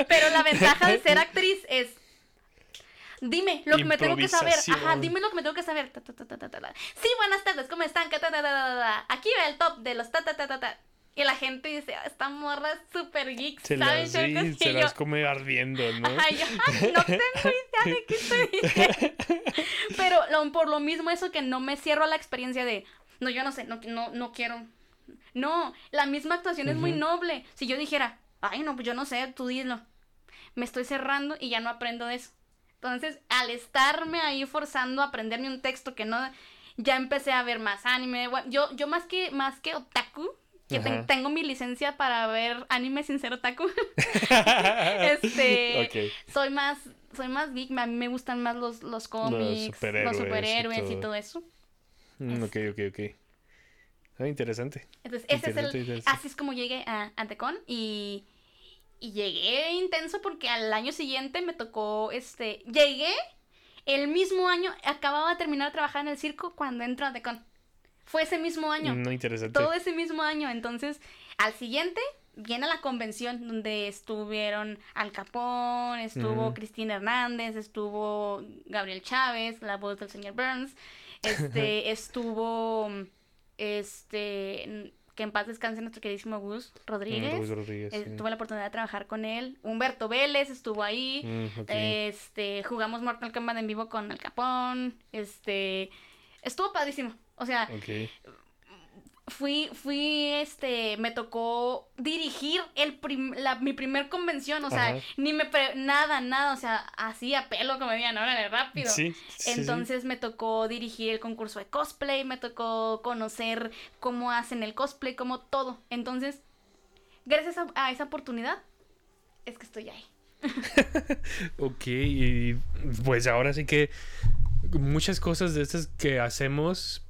Speaker 2: Pero la ventaja de ser actriz es Dime lo que me tengo que saber. Ajá, dime lo que me tengo que saber. Ta, ta, ta. Sí, buenas tardes, ¿cómo están? Aquí va el top de los ta, ta, ta, ta, ta. Y la gente dice, "Ah, esta morra es súper geek,
Speaker 1: Se las, sí,
Speaker 2: chicos?"
Speaker 1: se las come ardiendo, ¿no?
Speaker 2: Ay, yo, ay, no tengo idea de qué estoy diciendo. Pero lo- por lo mismo eso que no me cierro a la experiencia de, no, yo no sé, no, no, no quiero. No, la misma actuación es muy noble. Si yo dijera, ay, no, pues yo no sé, tú dilo. Me estoy cerrando y ya no aprendo de eso. Entonces, al estarme ahí forzando a aprenderme un texto que no, ya empecé a ver más anime. Bueno, yo, yo más que, más que otaku, que ten- tengo mi licencia para ver anime sin ser otaku. este, soy más, soy más geek, a mí me gustan más los, los cómics, los superhéroes,
Speaker 1: superhéroes y
Speaker 2: todo. eso.
Speaker 1: Mm, ok, ok, ok. Ah, interesante.
Speaker 2: Entonces, ese es el, así es como llegué a Antecon y, y llegué intenso porque al año siguiente me tocó, este, llegué el mismo año, acababa de terminar de trabajar en el circo cuando entro a Antecon. Fue ese mismo año.
Speaker 1: No interesante.
Speaker 2: todo ese mismo año. Entonces, al siguiente viene la convención donde estuvieron Al Capón, estuvo. Cristina Hernández, estuvo Gabriel Chávez, la voz del señor Burns, este, estuvo, este, que en paz descanse nuestro queridísimo Gus
Speaker 1: Mm,
Speaker 2: Rodríguez.
Speaker 1: Gus Rodríguez,
Speaker 2: Eh,
Speaker 1: sí.
Speaker 2: tuve la oportunidad de trabajar con él. Humberto Vélez estuvo ahí.
Speaker 1: Mm.
Speaker 2: Este, jugamos Mortal Kombat en vivo con Al Capón. Este, estuvo padrísimo. O sea,
Speaker 1: Ok.
Speaker 2: Fui, fui, este, me tocó dirigir el prim- la, mi primer convención, o sea,
Speaker 1: Ajá.
Speaker 2: ni me, pre- nada, nada, o sea, así a pelo, como digan, órale, rápido.
Speaker 1: Sí, sí, sí.
Speaker 2: Entonces me tocó dirigir el concurso de cosplay, me tocó conocer cómo hacen el cosplay, como todo. Entonces, gracias a, a esa oportunidad, es que estoy ahí.
Speaker 1: Ok, y pues ahora sí que muchas cosas de estas que hacemos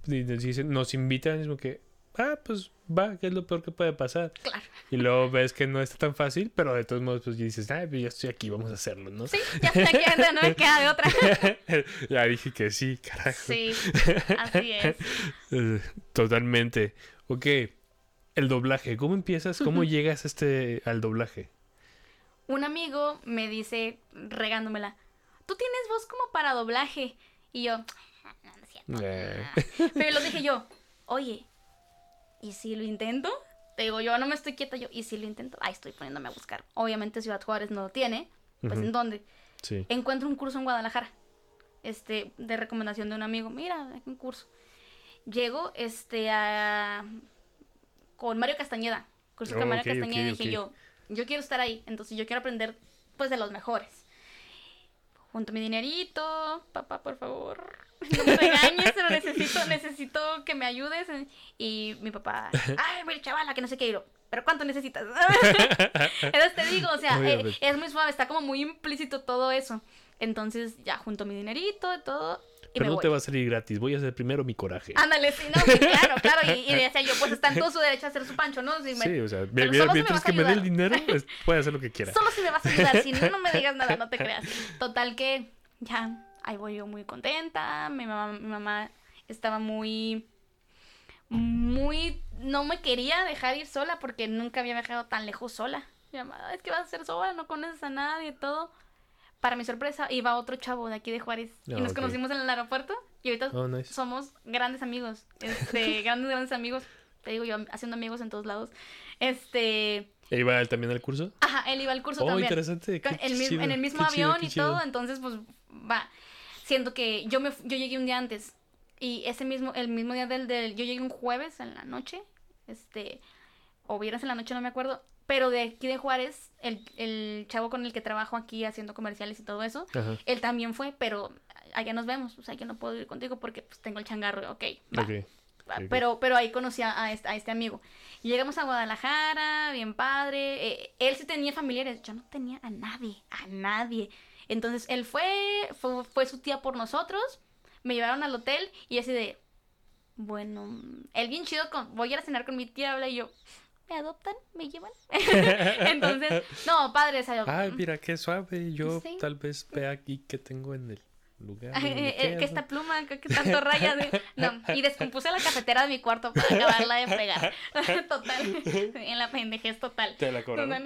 Speaker 1: nos invitan, es como que, ah, pues va, que es lo peor que puede pasar.
Speaker 2: Claro.
Speaker 1: Y luego ves que no está tan fácil, pero de todos modos, pues dices, ah, pues ya estoy aquí, vamos a hacerlo, ¿no?
Speaker 2: Sí, ya estoy aquí, no me queda de otra.
Speaker 1: ya dije que sí, carajo.
Speaker 2: Sí, así es.
Speaker 1: Totalmente. Ok, el doblaje, ¿cómo empiezas? ¿Cómo llegas este, al doblaje?
Speaker 2: Un amigo me dice, regándomela, tú tienes voz como para doblaje. Y yo, "Ah, no, no es cierto.
Speaker 1: Eh,
Speaker 2: Pero lo dije yo, oye, ¿y si lo intento? Te digo, yo no me estoy quieta, yo, ¿y si lo intento? Ahí estoy poniéndome a buscar. Obviamente Ciudad Juárez no lo tiene, pues. ¿en dónde?
Speaker 1: sí.
Speaker 2: Encuentro un curso en Guadalajara, este, de recomendación de un amigo, mira, hay un curso. Llego, este, a... con Mario Castañeda, curso con
Speaker 1: Oh,
Speaker 2: Mario Castañeda, y
Speaker 1: ok,
Speaker 2: dije yo, yo quiero estar ahí, entonces yo quiero aprender, pues, de los mejores. Junto mi dinerito, papá, por favor, no me regañes, pero necesito, necesito que me ayudes. Y mi papá, ay, mira, chavala, que no sé qué, y yo, pero ¿cuánto necesitas? Entonces te digo, o sea, eh,
Speaker 1: Obviamente.
Speaker 2: es muy suave, está como muy implícito todo eso. Entonces ya junto mi dinerito y todo. Y
Speaker 1: Pero
Speaker 2: me
Speaker 1: no
Speaker 2: voy.
Speaker 1: te va a salir gratis, voy a hacer primero mi coraje.
Speaker 2: Ándale, sí, no, sí, claro, claro. Y, y decía yo, pues está en todo su derecho a hacer su pancho, ¿no? Si me-
Speaker 1: Sí, o sea,
Speaker 2: si me
Speaker 1: mientras
Speaker 2: a
Speaker 1: que me dé el dinero, es- puede hacer lo que quiera.
Speaker 2: Solo si me vas a ayudar, si no, no me digas nada, no te creas. Total que ya, ahí voy yo muy contenta. Mi mamá, mi mamá estaba muy, muy, no me quería dejar ir sola porque nunca había viajado tan lejos sola. Mi mamá, "Ah, es que vas a ser sola, no conoces a nadie y todo. Para mi sorpresa, iba otro chavo de aquí de Juárez y
Speaker 1: Ah,
Speaker 2: nos conocimos en el aeropuerto y ahorita
Speaker 1: Oh, nice.
Speaker 2: somos grandes amigos, este, grandes, grandes amigos. Te digo yo, haciendo amigos en todos lados. Este,
Speaker 1: ¿E ¿Iba él también al curso?
Speaker 2: Ajá, él iba al curso
Speaker 1: Oh,
Speaker 2: también.
Speaker 1: interesante. Qué chido,
Speaker 2: en el mismo
Speaker 1: chido,
Speaker 2: avión y
Speaker 1: chido.
Speaker 2: todo, entonces pues va. Siento que yo me yo llegué un día antes y ese mismo el mismo día del, del yo llegué un jueves en la noche, este o viernes en la noche no me acuerdo, pero de aquí de Juárez, el, el chavo con el que trabajo aquí haciendo comerciales y todo eso,
Speaker 1: Ajá.
Speaker 2: él también fue, pero allá nos vemos, o sea, yo no puedo ir contigo porque pues tengo el changarro, ok, va.
Speaker 1: Ok.
Speaker 2: Ah,
Speaker 1: ok.
Speaker 2: Pero, pero ahí conocí a, a este, a este amigo. Llegamos a Guadalajara, bien padre. eh, él sí tenía familiares, yo no tenía a nadie, a nadie. Entonces él fue, fue, fue su tía por nosotros, me llevaron al hotel y así de, bueno, él bien chido, con, voy a ir a cenar con mi tía, habla y yo, ¿me adoptan? ¿Me llevan? Entonces, no, padre, sea,
Speaker 1: Ay, mira, qué suave. Yo
Speaker 2: Sí.
Speaker 1: tal vez vea aquí que tengo en el lugar.
Speaker 2: Eh, eh, que esta pluma, que, tanto rayas. de- No, y descompuse la cafetera de mi cuarto para acabarla de pegar. Total. En la pendejez total.
Speaker 1: Te la cobraron.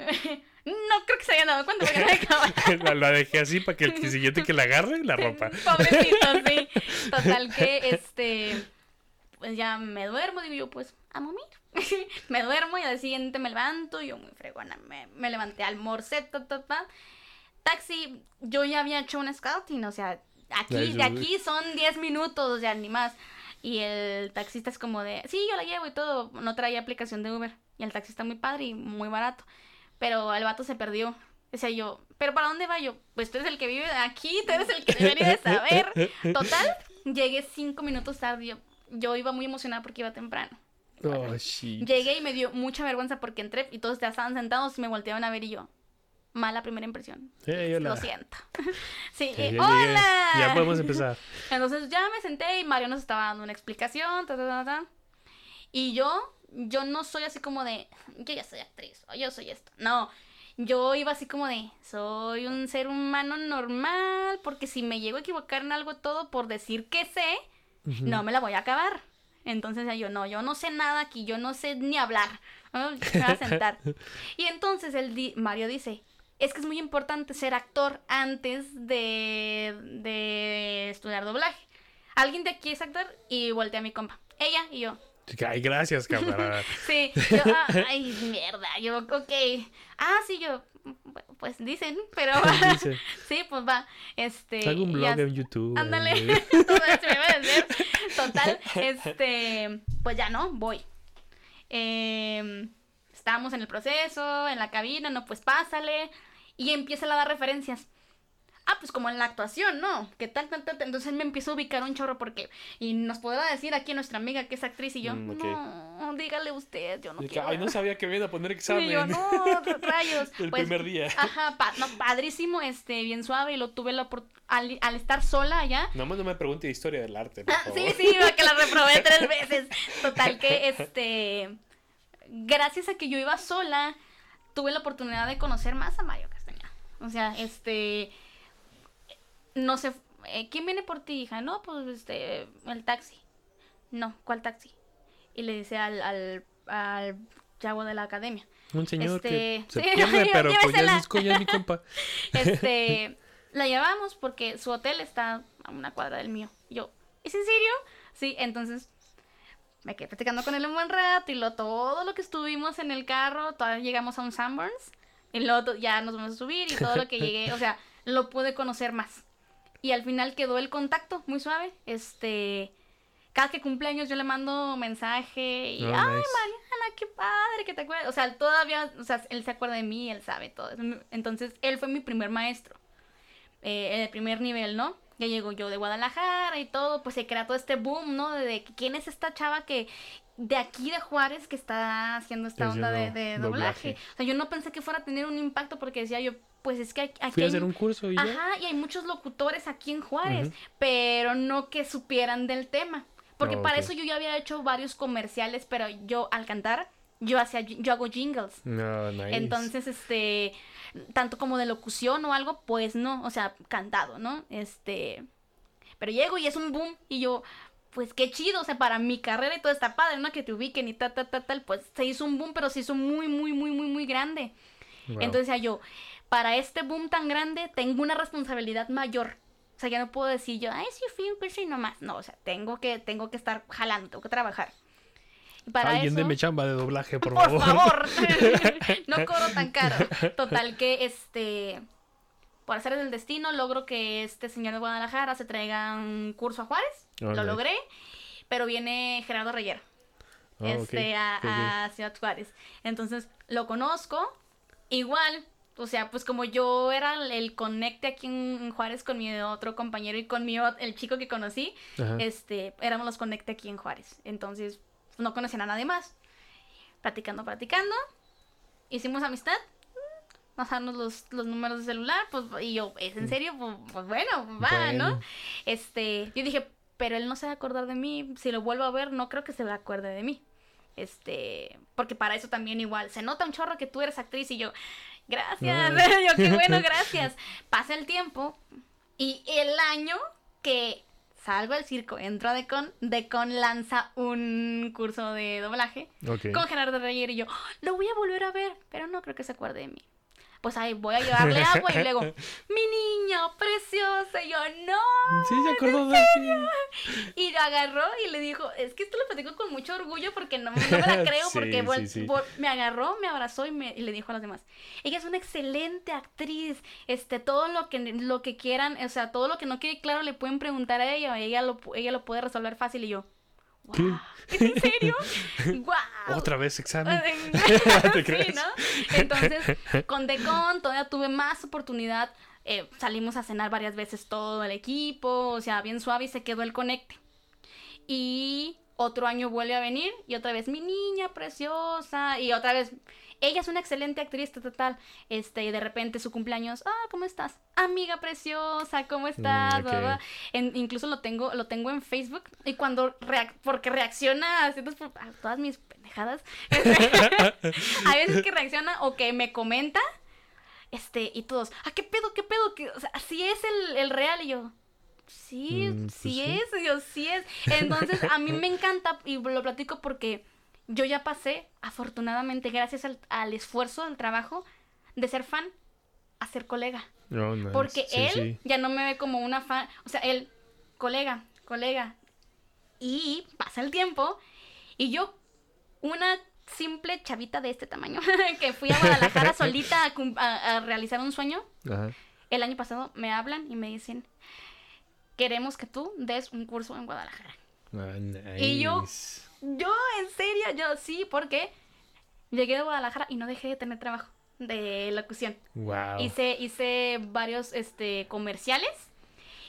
Speaker 2: No creo que se hayan dado cuenta porque
Speaker 1: la, la dejé así para que el siguiente que la agarre la rompa.
Speaker 2: Pobrecito, sí. Total que este. Pues ya me duermo, digo yo, pues, a momir. me duermo y al siguiente me levanto, yo muy fregona, me, me levanté, almorcé, ta, ta, ta. Taxi, yo ya había hecho un scouting, o sea, aquí, de aquí son 10 minutos, o sea, ni más. Y el taxista es como de, sí, yo la llevo y todo, no traía aplicación de Uber. Y el taxista muy padre y muy barato. Pero el vato se perdió. Decía yo, ¿pero para dónde va yo? Pues tú eres el que vive aquí, tú eres el que debería de saber. Total, llegué cinco minutos tarde. Yo, yo iba muy emocionada porque iba temprano.
Speaker 1: Oh.
Speaker 2: Llegué y me dio mucha vergüenza porque entré y todos ya estaban sentados y me volteaban a ver y yo, mala primera impresión.
Speaker 1: Hey, hola.
Speaker 2: Lo siento. sí, eh. ¡hola!
Speaker 1: Ya podemos empezar.
Speaker 2: Entonces ya me senté y Mario nos estaba dando una explicación, ta, ta, ta, ta. Y yo, yo no soy así como de, yo ya soy actriz, o yo soy esto. No, yo iba así como de, soy un ser humano normal, porque si me llego a equivocar en algo todo por decir que sé, no me la voy a acabar. Entonces yo, no, yo no sé nada aquí, yo no sé ni hablar. ¿no? Me voy a sentar. Y entonces el di- Mario dice, es que es muy importante ser actor antes de, de estudiar doblaje. Alguien de aquí es actor y volteé a mi compa. Ella y yo.
Speaker 1: Ay, gracias, camarada.
Speaker 2: Sí, yo, ah, ay, mierda, yo, ok. Ah, sí, yo, pues dicen, pero
Speaker 1: Dice,
Speaker 2: sí, pues va, este.
Speaker 1: hago un blog
Speaker 2: ya-
Speaker 1: en YouTube.
Speaker 2: Ándale, todo eso me iba a decir. Total, este, pues ya no, voy. Eh, estábamos en el proceso, en la cabina, no, pues pásale. Y empieza a dar referencias. Ah, pues como en la actuación, ¿no? ¿Qué tal, tal, tal? Entonces me empiezo a ubicar un chorro porque... Y nos podrá decir aquí nuestra amiga que es actriz y yo...
Speaker 1: Mm.
Speaker 2: No, dígale usted, yo no
Speaker 1: Y que,
Speaker 2: quiero.
Speaker 1: Ay, no sabía que me iba a poner
Speaker 2: Y
Speaker 1: examen.
Speaker 2: yo, no, rayos.
Speaker 1: El
Speaker 2: Pues,
Speaker 1: primer día.
Speaker 2: Ajá, pa- no, padrísimo, este, bien suave y lo tuve la al, al estar sola allá.
Speaker 1: Nomás no me pregunte de historia del arte, por
Speaker 2: Ah, sí, sí, que la reprobé tres veces. Total que, este, gracias a que yo iba sola, tuve la oportunidad de conocer más a Mario Castañeda. O sea, este, no sé, eh, ¿quién viene por ti, hija? No, pues, este, el taxi. No, ¿cuál taxi? Y le dice al, al, al chavo de la academia.
Speaker 1: Un señor que
Speaker 2: Este,
Speaker 1: se
Speaker 2: sí,
Speaker 1: pierde, pero pues ya es, ya es mi compa.
Speaker 2: Este, la llevamos porque su hotel está a una cuadra del mío. Y yo, ¿es en serio? Sí, entonces me quedé platicando con él un buen rato y lo todo lo que estuvimos en el carro, todavía llegamos a un Sunburns y luego ya nos vamos a subir y todo lo que llegué, o sea, lo pude conocer más. Y al final quedó el contacto muy suave. Este, cada que cumpleaños yo le mando mensaje y,
Speaker 1: Oh,
Speaker 2: ay,
Speaker 1: nice.
Speaker 2: Mariana, qué padre que te acuerdas. O sea, todavía, o sea, él se acuerda de mí, él sabe todo. Entonces, él fue mi primer maestro. Eh, el primer nivel, ¿no? Ya llego yo de Guadalajara y todo, pues se crea todo este boom, ¿no? De, de quién es esta chava que de aquí de Juárez que está haciendo esta onda de,
Speaker 1: doblaje.
Speaker 2: doblaje. O sea, yo no pensé que fuera a tener un impacto porque decía yo, pues es que aquí
Speaker 1: Fui a
Speaker 2: hay
Speaker 1: hacer un curso y ya.
Speaker 2: Ajá, y hay muchos locutores aquí en Juárez, pero no que supieran del tema. Porque
Speaker 1: Ah,
Speaker 2: para eso yo ya había hecho varios comerciales, pero yo al cantar, yo hacía, yo hago jingles.
Speaker 1: No, nice.
Speaker 2: Entonces, este, tanto como de locución o algo, pues no, o sea, cantado, ¿no? Este, pero llego y es un boom y yo, pues qué chido, o sea, para mi carrera y todo está padre, ¿no? Que te ubiquen y tal, tal, tal, tal, pues se hizo un boom, pero se hizo muy, muy, muy, muy, muy grande.
Speaker 1: Wow.
Speaker 2: Entonces yo, para este boom tan grande tengo una responsabilidad mayor. O sea, ya no puedo decir yo, ay, sí, fui un y nomás. No, o sea, tengo que, tengo que estar jalando, tengo que trabajar. Para
Speaker 1: Alguien
Speaker 2: eso,
Speaker 1: deme chamba de doblaje, por,
Speaker 2: por
Speaker 1: favor.
Speaker 2: favor, no cobro tan caro. Total que, este, por hacer el destino, logro que este señor de Guadalajara se traiga un curso a Juárez.
Speaker 1: Oh,
Speaker 2: Lo logré, pero viene Gerardo Reyero
Speaker 1: Ah, ok,
Speaker 2: este, a, Ciudad Juárez. Entonces, lo conozco. Igual, o sea, pues como yo era el- conecte aquí en Juárez con mi otro compañero y con mi, el chico que conocí,
Speaker 1: Ajá.
Speaker 2: este, éramos los conecte aquí en Juárez. Entonces, no conocían a nadie más. Platicando, platicando. Hicimos amistad. Pasarnos los, los números de celular, pues, y yo, ¿es en serio? Pues, pues bueno, va, ¿no?
Speaker 1: Bueno.
Speaker 2: Este, yo dije, pero él no se va a acordar de mí. Si lo vuelvo a ver, no creo que se acuerde de mí. Este, porque para eso también igual, se nota un chorro que tú eres actriz y yo, gracias, yo qué bueno, gracias. Pasa el tiempo y el año que salgo del circo, entro a Decon, Decon lanza un curso de doblaje con Gerardo Reyer y yo, "Ah, lo voy a volver a ver, pero no creo que se acuerde de mí. Pues ahí voy a llevarle agua y luego, mi niño preciosa, y yo, no.
Speaker 1: Sí, se acordó de.
Speaker 2: Y lo agarró y le dijo, es que esto lo platico con mucho orgullo porque no, no me la creo,
Speaker 1: Sí,
Speaker 2: porque
Speaker 1: sí, sí.
Speaker 2: me agarró, me abrazó y, me, y le dijo a los demás, ella es una excelente actriz, este, todo lo que, lo que quieran, o sea, todo lo que no quede claro le pueden preguntar a ella, ella lo, ella lo puede resolver fácil y yo. Wow, ¿es en serio? ¡Guau!
Speaker 1: Otra vez examen.
Speaker 2: ¿Te
Speaker 1: crees?
Speaker 2: ¿no? Entonces, con Decon todavía tuve más oportunidad. eh, salimos a cenar varias veces todo el equipo, o sea, bien suave y se quedó el conecte. Y otro año vuelve a venir y otra vez mi niña preciosa y otra vez ella es una excelente actriz total. Este, y de repente su cumpleaños, ah, ¿cómo estás? Amiga preciosa, ¿cómo estás?
Speaker 1: Mm.
Speaker 2: En- incluso lo tengo, lo tengo en Facebook y cuando reac- porque reacciona a, a todas mis pendejadas. Hay veces que reacciona o que me comenta. Este, y todos, ah, qué pedo, qué pedo, que, o sea, así es el, el real, y yo. Sí,
Speaker 1: Mm, pues
Speaker 2: sí,
Speaker 1: sí.
Speaker 2: es, yo, sí es. Entonces, a mí me encanta y lo platico porque yo ya pasé, afortunadamente, gracias al, al esfuerzo, al trabajo, de ser fan a ser colega.
Speaker 1: Oh, nice.
Speaker 2: Porque
Speaker 1: Sí,
Speaker 2: él
Speaker 1: sí.
Speaker 2: ya no me ve como una fan, o sea, él, colega, colega. Y pasa el tiempo y yo, una simple chavita de este tamaño, que fui a Guadalajara solita a, a- a realizar un sueño,
Speaker 1: Ajá.
Speaker 2: el año pasado me hablan y me dicen, queremos que tú des un curso en Guadalajara.
Speaker 1: Ah,
Speaker 2: Y yo-. Yo, en serio, yo sí, porque llegué de Guadalajara y no dejé de tener trabajo de locución.
Speaker 1: Wow.
Speaker 2: Hice, hice varios este, comerciales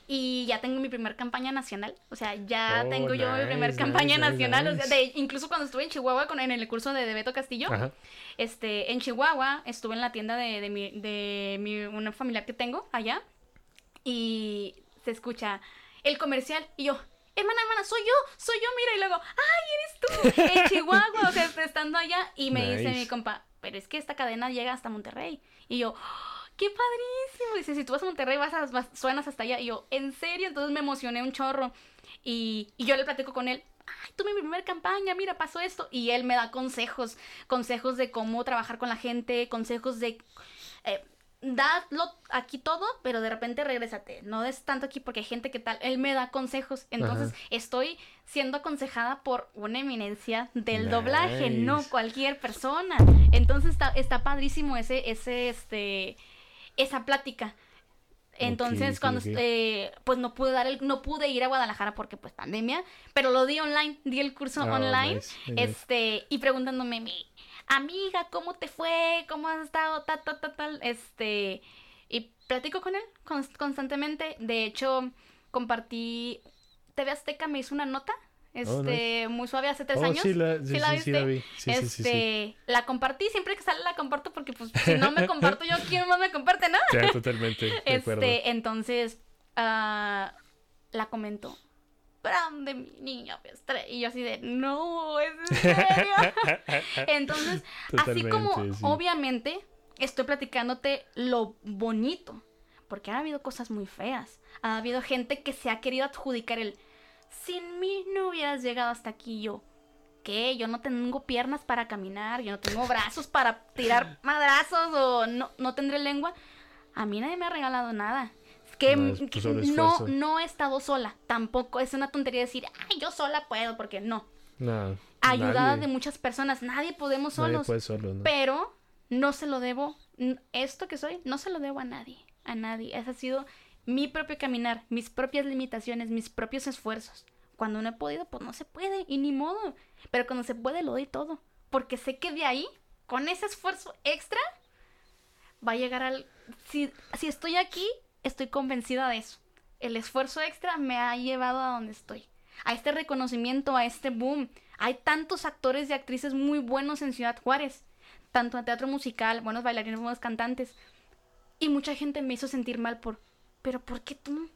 Speaker 2: y ya tengo mi primer campaña nacional. O sea, ya
Speaker 1: Oh,
Speaker 2: tengo yo mi primer
Speaker 1: nice,
Speaker 2: campaña
Speaker 1: nice,
Speaker 2: nacional. O sea, de- incluso cuando estuve en Chihuahua con, en el curso de, de Beto Castillo,
Speaker 1: Ajá.
Speaker 2: este, en Chihuahua estuve en la tienda de, de, mi, de mi, una familiar que tengo allá y se escucha el comercial y yo, hermana, hermana, soy yo, soy yo, mira, y luego, ay, eres tú, en Chihuahua, o sea, estando allá y me dice mi compa, pero es que esta cadena llega hasta Monterrey y yo, "Oh, qué padrísimo, dice, si tú vas a Monterrey vas a, vas- suenas hasta allá y yo, en serio, entonces me emocioné un chorro. Y, y yo le platico con él. Ay, tuve mi primera campaña, mira, pasó esto. Y él me da consejos, consejos de cómo trabajar con la gente, consejos de... Eh, dadlo aquí todo, pero de repente regrésate. No des tanto aquí porque hay gente que tal. Él me da consejos. Entonces
Speaker 1: Ajá.
Speaker 2: estoy siendo aconsejada por una eminencia del doblaje, no cualquier persona. Entonces está, está padrísimo ese, ese, este, esa plática. Entonces, cuando eh, pues no pude dar el, no pude ir a Guadalajara porque pues pandemia, pero lo di online, di el curso
Speaker 1: Oh,
Speaker 2: online,
Speaker 1: nice, nice.
Speaker 2: este, y preguntándome amiga, ¿cómo te fue? ¿Cómo has estado? Ta, ta, ta, tal, este, y platico con él cons- constantemente. De hecho, compartí, TV Azteca me hizo una nota, este,
Speaker 1: Oh, nice.
Speaker 2: muy suave hace tres
Speaker 1: Oh,
Speaker 2: años.
Speaker 1: sí, la, sí,
Speaker 2: ¿Sí la
Speaker 1: sí, sí la
Speaker 2: viste?
Speaker 1: vi. Sí, sí, sí, sí.
Speaker 2: este, la compartí, siempre que sale la comparto porque pues si no me comparto yo, ¿quién más me comparte, no?
Speaker 1: Totalmente. De acuerdo.
Speaker 2: Este, entonces, ah, la comentó. Grande mi niña. Y yo así de, no, es en serio. entonces, así como
Speaker 1: sí.
Speaker 2: obviamente estoy platicándote lo bonito, porque ha habido cosas muy feas. Ha habido gente que se ha querido adjudicar el, sin mí no hubieras llegado hasta aquí yo. ¿Qué? Yo no tengo piernas para caminar, yo no tengo brazos para tirar madrazos o no, no tendré lengua. A mí nadie me ha regalado nada. Que
Speaker 1: No, es tu solo
Speaker 2: no, he estado sola. Tampoco es una tontería decir, ay, yo sola puedo, porque no.
Speaker 1: No,
Speaker 2: Ayudada
Speaker 1: nadie-
Speaker 2: de muchas personas, nadie podemos
Speaker 1: nadie
Speaker 2: solos.
Speaker 1: puede solo, ¿no?
Speaker 2: Pero no se lo debo, esto que soy, no se lo debo a nadie, a nadie. Ese ha sido mi propio caminar, mis propias limitaciones, mis propios esfuerzos. Cuando no he podido, pues no se puede, y ni modo. Pero cuando se puede, lo doy todo. Porque sé que de ahí, con ese esfuerzo extra, va a llegar al... Si, si estoy aquí, estoy convencida de eso. El esfuerzo extra me ha llevado a donde estoy. A este reconocimiento, a este boom. Hay tantos actores y actrices muy buenos en Ciudad Juárez. Tanto en teatro musical, buenos bailarines, buenos cantantes. Y mucha gente me hizo sentir mal por... ¿Pero por qué tú?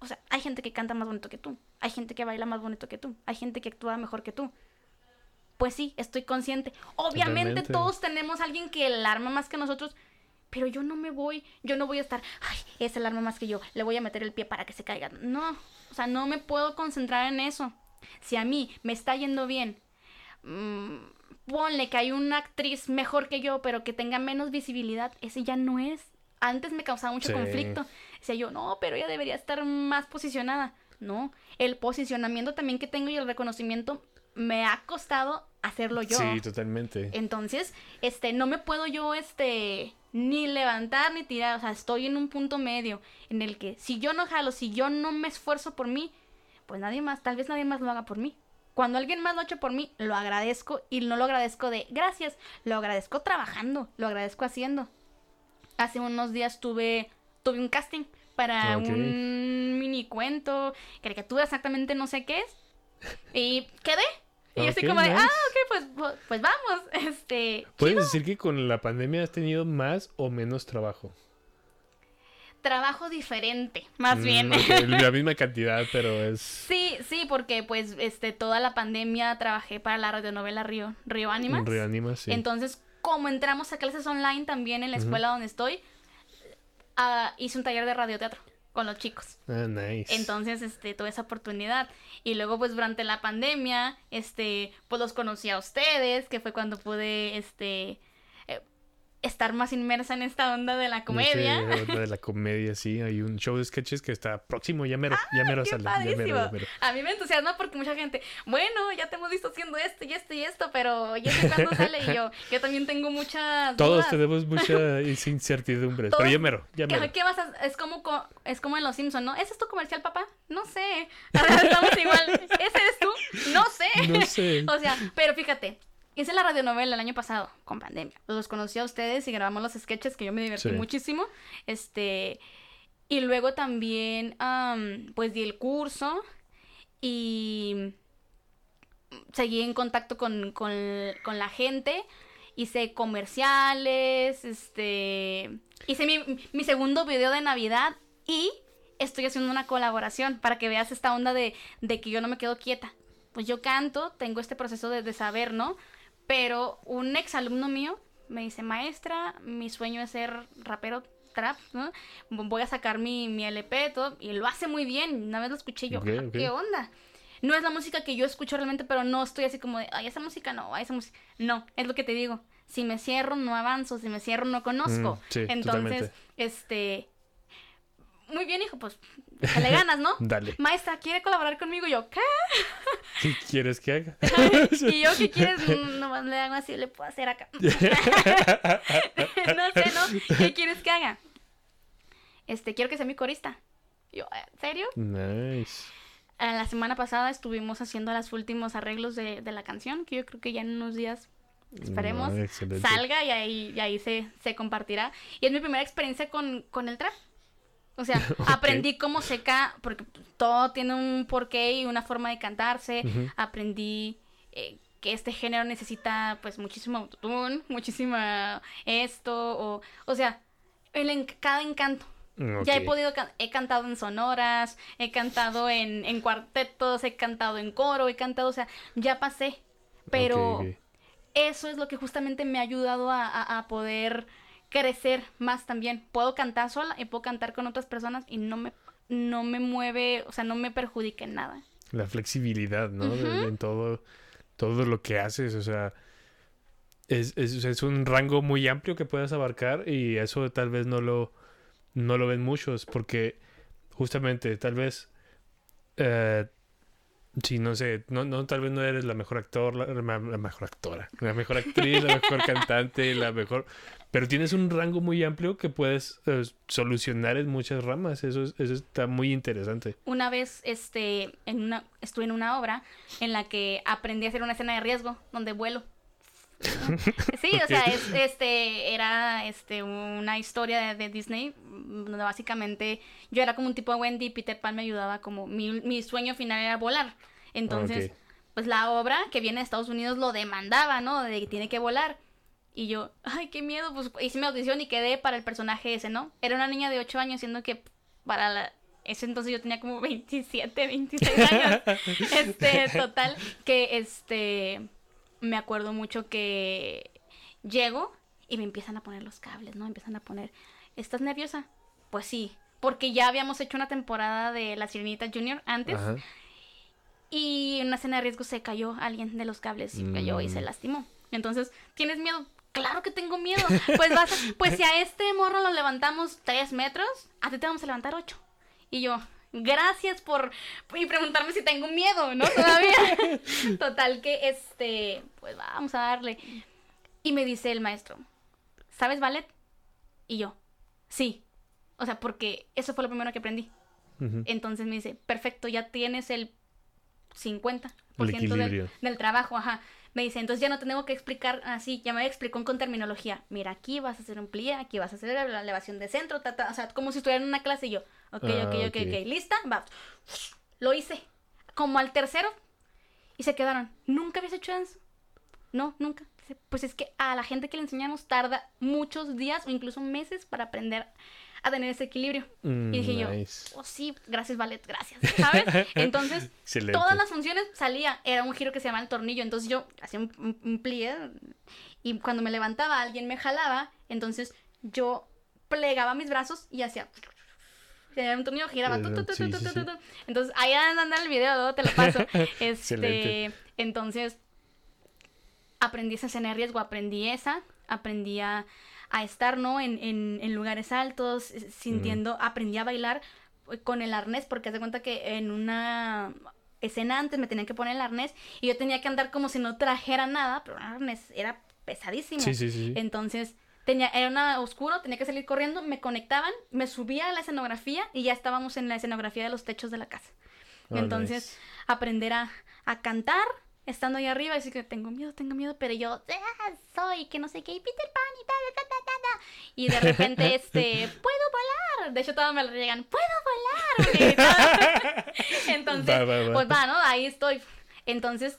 Speaker 2: O sea, hay gente que canta más bonito que tú. Hay gente que baila más bonito que tú. Hay gente que actúa mejor que tú. Pues sí, estoy consciente. Obviamente
Speaker 1: Totalmente.
Speaker 2: todos tenemos a alguien que el arma más que nosotros. Pero yo no me voy, yo no voy a estar, ay, es el arma más que yo, le voy a meter el pie para que se caiga. No, o sea, no me puedo concentrar en eso. Si a mí me está yendo bien, mmm, ponle que hay una actriz mejor que yo, pero que tenga menos visibilidad, ese ya no es. Antes me causaba mucho
Speaker 1: Sí.
Speaker 2: conflicto. Decía yo, no, pero ella debería estar más posicionada. No, el posicionamiento también que tengo y el reconocimiento me ha costado hacerlo yo.
Speaker 1: Sí, totalmente.
Speaker 2: Entonces, este, no me puedo yo, este, ni levantar ni tirar. O sea, estoy en un punto medio en el que si yo no jalo, si yo no me esfuerzo por mí, pues nadie más, tal vez nadie más lo haga por mí. Cuando alguien más lo ha hecho por mí, lo agradezco y no lo agradezco de gracias, lo agradezco trabajando, lo agradezco haciendo. Hace unos días tuve, tuve un casting para un mini cuento, caricatura, exactamente no sé qué es. Y quedé. Y yo así como de,
Speaker 1: nice.
Speaker 2: ah, ok, pues, pues, vamos. Este,
Speaker 1: ¿Puedes decir que con la pandemia has tenido más o menos trabajo?
Speaker 2: trabajo diferente, más
Speaker 1: Mm,
Speaker 2: bien.
Speaker 1: la misma cantidad, pero es...
Speaker 2: Sí, sí, porque pues este toda la pandemia trabajé para la radionovela Río, Río Ánimas.
Speaker 1: Reanima, sí.
Speaker 2: Entonces, como entramos a clases online también en la escuela donde estoy, ah, hice un taller de radioteatro con los chicos.
Speaker 1: Ah, nice.
Speaker 2: Entonces, este, tuve esa oportunidad. Y luego, pues, durante la pandemia, este, pues los conocí a ustedes, que fue cuando pude, este, estar más inmersa en esta onda de la comedia.
Speaker 1: De la comedia, sí. Hay un show de sketches que está próximo, ya mero, ya mero
Speaker 2: ¡Qué
Speaker 1: sale. Ya mero,
Speaker 2: padrísimo!
Speaker 1: ya mero.
Speaker 2: A mí me entusiasma porque mucha gente, bueno, ya te hemos visto haciendo esto y esto y esto, pero ya sé cuándo sale y yo, yo también tengo muchas
Speaker 1: Todos
Speaker 2: dudas.
Speaker 1: tenemos mucha incertidumbre, pero
Speaker 2: Todos-
Speaker 1: ya mero, ya
Speaker 2: ¿Qué,
Speaker 1: mero.
Speaker 2: qué vas a- es como co- es como en Los Simpson, ¿no? ¿Ese es tu comercial, papá? No sé. Estamos igual. ¿Ese eres tú? No sé.
Speaker 1: No sé.
Speaker 2: o sea, pero fíjate, hice la radionovela el año pasado con pandemia. Los conocí a ustedes y grabamos los sketches que yo me divertí
Speaker 1: Sí.
Speaker 2: muchísimo. Este, y luego también, am, pues di el curso y seguí en contacto con, con, con la gente. Hice comerciales, este, hice mi, mi segundo video de Navidad y estoy haciendo una colaboración para que veas esta onda de, de que yo no me quedo quieta. Pues yo canto, tengo este proceso de, de saber, ¿no? Pero un exalumno mío me dice, maestra, mi sueño es ser rapero trap, ¿no? Voy a sacar mi, mi LP, todo, y lo hace muy bien. Una vez lo escuché yo, "Ah. ¿qué onda? No es la música que yo escucho realmente, pero no estoy así como de, ay, esa música no, ay, esa música. No, es lo que te digo. Si me cierro, no avanzo. Si me cierro, no conozco.
Speaker 1: Mm, sí,
Speaker 2: Entonces,
Speaker 1: totalmente.
Speaker 2: este. Muy bien, hijo, pues le ganas, ¿no?
Speaker 1: Dale.
Speaker 2: Maestra, ¿quiere colaborar conmigo? Y yo, ¿qué?
Speaker 1: ¿Qué quieres que haga?
Speaker 2: y yo, ¿qué quieres? Mm, Nomás le hago así, le puedo hacer acá. no sé, ¿no? ¿Qué quieres que haga? Este, quiero que sea mi corista. Y Yo, ¿en serio?
Speaker 1: Nice.
Speaker 2: Eh, La semana pasada estuvimos haciendo los últimos arreglos de, de la canción, que yo creo que ya en unos días esperemos
Speaker 1: No, excelente.
Speaker 2: salga y ahí, y ahí se, se compartirá. Y es mi primera experiencia con, con el trap. O sea, aprendí cómo se ca... porque todo tiene un porqué y una forma de cantarse. Aprendí eh, que este género necesita pues muchísimo autotune, muchísima esto, o, o sea, el en- cada encanto. Ya he podido, can- he cantado en sonoras, he cantado en, en cuartetos, he cantado en coro, he cantado, o sea, ya pasé. Pero eso es lo que justamente me ha ayudado a, a- a poder crecer más también. Puedo cantar sola y puedo cantar con otras personas y no me, no me mueve, o sea, no me perjudica en nada.
Speaker 1: La flexibilidad, ¿no? En todo, todo lo que haces, o sea, es, es, es un rango muy amplio que puedes abarcar y eso tal vez no lo, no lo ven muchos porque justamente tal vez, eh, sí, no sé, no, no, tal vez no eres la mejor actor, la, la- la mejor actora, la mejor actriz, la mejor cantante, la mejor... Pero tienes un rango muy amplio que puedes eh, solucionar en muchas ramas, eso, es- eso está muy interesante.
Speaker 2: Una vez este, en una, estuve en una obra en la que aprendí a hacer una escena de riesgo donde vuelo. Sí, o sea, es, este era este una historia de, de Disney donde básicamente yo era como un tipo de Wendy y Peter Pan me ayudaba como mi, mi sueño final era volar. Entonces, pues la obra que viene de Estados Unidos lo demandaba, ¿no? De que tiene que volar. Y yo, ay, qué miedo, pues hice mi audición y quedé para el personaje ese, ¿no? Era una niña de 8 años, siendo que para la- ese entonces yo tenía como 27, 26 años. este, total, que este, me acuerdo mucho que llego Y me empiezan a poner los cables, ¿no? Empiezan a poner, ¿estás nerviosa? Pues sí, porque ya habíamos hecho una temporada de La Sirenita Junior antes.
Speaker 1: Ajá.
Speaker 2: Y en una escena de riesgo se cayó alguien de los cables y cayó y se
Speaker 1: Mm.
Speaker 2: lastimó. Entonces, ¿tienes miedo? Claro que tengo miedo. Pues vas a- pues si a este morro lo levantamos tres metros, a ti te vamos a levantar ocho. Y yo, gracias por y preguntarme si tengo miedo, ¿no? Todavía. Total que este, pues vamos a darle. Y me dice el maestro, ¿sabes ballet? Y yo, sí. O sea, porque eso fue lo primero que aprendí. Entonces me dice, perfecto, ya tienes el 50%
Speaker 1: El
Speaker 2: del, trabajo, ajá. Me dice, entonces ya no te tengo que explicar así, ya me explicó con terminología. Mira, aquí vas a hacer un plié, aquí vas a hacer la elevación de centro, ta, ta, o sea, como si estuviera en una clase y yo, ok,
Speaker 1: Ah,
Speaker 2: ok, ok,
Speaker 1: ok.
Speaker 2: ok, lista, va. Lo hice. Como al tercero y se quedaron. ¿Nunca habías hecho eso? No, nunca. Pues es que a la gente que le enseñamos tarda muchos días o incluso meses para aprender a tener ese equilibrio.
Speaker 1: Mm,
Speaker 2: Y dije yo,
Speaker 1: nice.
Speaker 2: oh sí, gracias Ballet, gracias, ¿sabes? Entonces, todas las funciones salía, era un giro que se llama el tornillo, entonces yo hacía un, un, un plié y cuando me levantaba alguien me jalaba, entonces yo plegaba mis brazos y hacía... Un tornillo giraba. tu, tu, tu,
Speaker 1: Sí, sí, sí.
Speaker 2: Entonces, ahí anda el video, te lo paso. Este, entonces, aprendí esa escena de riesgo, aprendí esa, aprendí a, a estar, ¿no? En, en, en lugares altos, eh, sintiendo, aprendí a bailar eh, con el arnés, porque haz de cuenta que en una escena antes me tenían que poner el arnés y yo tenía que andar como si no trajera nada, pero el arnés era pesadísimo.
Speaker 1: Sí, sí, sí.
Speaker 2: Entonces, tenía, era una oscuro, tenía que salir corriendo, me conectaban, me subía a la escenografía y ya estábamos en la escenografía de los techos de la casa.
Speaker 1: Oh,
Speaker 2: Entonces,
Speaker 1: nice.
Speaker 2: aprender a, a cantar estando ahí arriba, así que tengo miedo, tengo miedo, pero yo "Ah, soy que no sé qué, y Peter Pan y tal, ta, ta, ta, ta". Y de repente, este, puedo volar. De hecho, todos me lo llegan, puedo volar. Entonces,
Speaker 1: Va, va, va.
Speaker 2: pues va, ¿no? Ahí estoy. Entonces,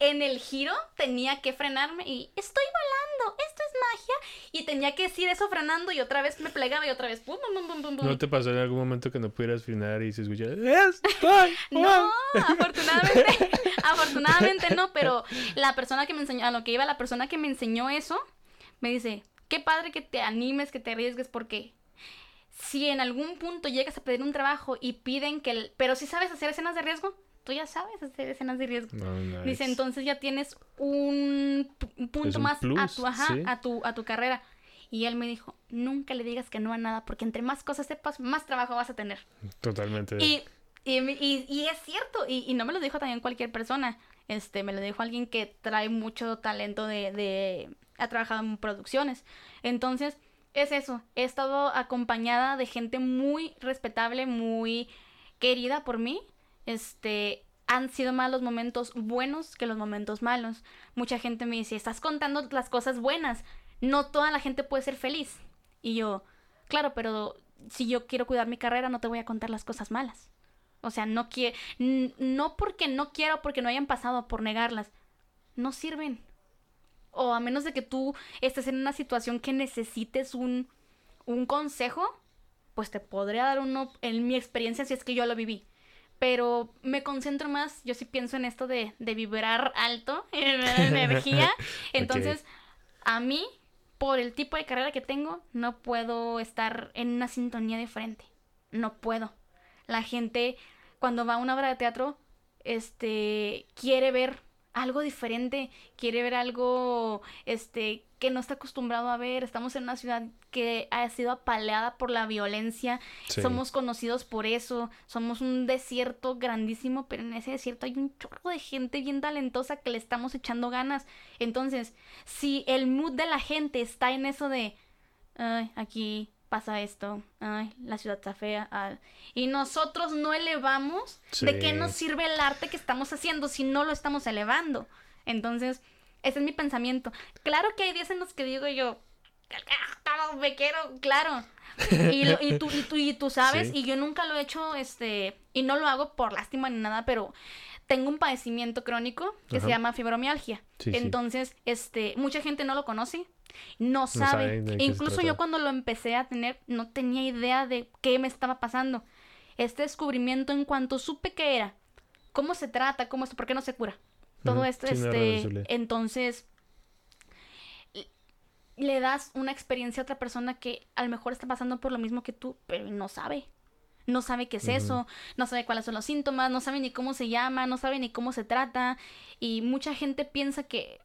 Speaker 2: en el giro tenía que frenarme y estoy volando, esto es magia. Y tenía que decir eso frenando y otra vez me plegaba y otra vez pum, pum, pum.
Speaker 1: ¿No te pasó en algún momento que no pudieras frenar y se escuchara ¡Estoy!
Speaker 2: No, afortunadamente, afortunadamente no, pero la persona que me enseñó, a lo que iba la persona que me enseñó eso, me dice, qué padre que te animes, que te arriesgues, porque si en algún punto llegas a pedir un trabajo y piden que, el- pero si sabes hacer escenas de riesgo, tú ya sabes hacer escenas de riesgo.
Speaker 1: No.
Speaker 2: Dice, entonces ya tienes un, pu- un punto
Speaker 1: un
Speaker 2: más a tu, ajá,
Speaker 1: sí.
Speaker 2: a tu, a tu carrera. Y él me dijo, nunca le digas que no a nada, porque entre más cosas sepas, más trabajo vas a tener.
Speaker 1: Totalmente.
Speaker 2: Y, y, y- y es cierto, y, y no me lo dijo también cualquier persona. Este, me lo dijo alguien que trae mucho talento de, de ha trabajado en producciones. Entonces, es eso. He estado acompañada de gente muy respetable, muy querida por mí. Este, han sido más los momentos buenos que los momentos malos. Mucha gente me dice, estás contando las cosas buenas. No toda la gente puede ser feliz. Y yo, claro, pero si yo quiero cuidar mi carrera, no te voy a contar las cosas malas. O sea, no quiero, no porque no quiero, porque no hayan pasado por negarlas. No sirven. O a menos de que tú estés en una situación que necesites un, un consejo, pues te podría dar uno en mi experiencia si es que yo lo viví. Pero me concentro más, yo sí pienso en esto de, de vibrar alto, en la energía. Entonces, a mí, por el tipo de carrera que tengo, no puedo estar en una sintonía diferente. No puedo. La gente, cuando va a una obra de teatro, este, quiere ver algo diferente, quiere ver algo, este, que no está acostumbrado a ver. Estamos en una ciudad que ha sido apaleada por la violencia.
Speaker 1: Sí.
Speaker 2: Somos conocidos por eso. Somos un desierto grandísimo, pero en ese desierto hay un chorro de gente bien talentosa que le estamos echando ganas. Entonces, si el mood de la gente está en eso de, ay, aquí pasa esto, ay, la ciudad está fea, ah", y nosotros no elevamos, ¿de qué nos sirve el arte que estamos haciendo si no lo estamos elevando? Entonces, ese es mi pensamiento. Claro que hay días en los que digo yo, "Ah, me quiero, claro. Y, lo- y tú, y, tú, y tú sabes,
Speaker 1: Sí.
Speaker 2: y yo nunca lo he hecho, este, y no lo hago por lástima ni nada, pero tengo un padecimiento crónico que
Speaker 1: Ajá.
Speaker 2: se llama fibromialgia.
Speaker 1: Sí, sí.
Speaker 2: Entonces, este, mucha gente no lo conoce, no sabe. Incluso yo cuando lo empecé a tener, no tenía idea de qué me estaba pasando. Este descubrimiento, en cuanto supe que era, cómo se trata, cómo esto, por qué no se cura. Todo esto,
Speaker 1: sí,
Speaker 2: este, entonces, le das una experiencia a otra persona que a lo mejor está pasando por lo mismo que tú, pero no sabe. No sabe qué es eso, no sabe cuáles son los síntomas, no sabe ni cómo se llama, no sabe ni cómo se trata. Y mucha gente piensa que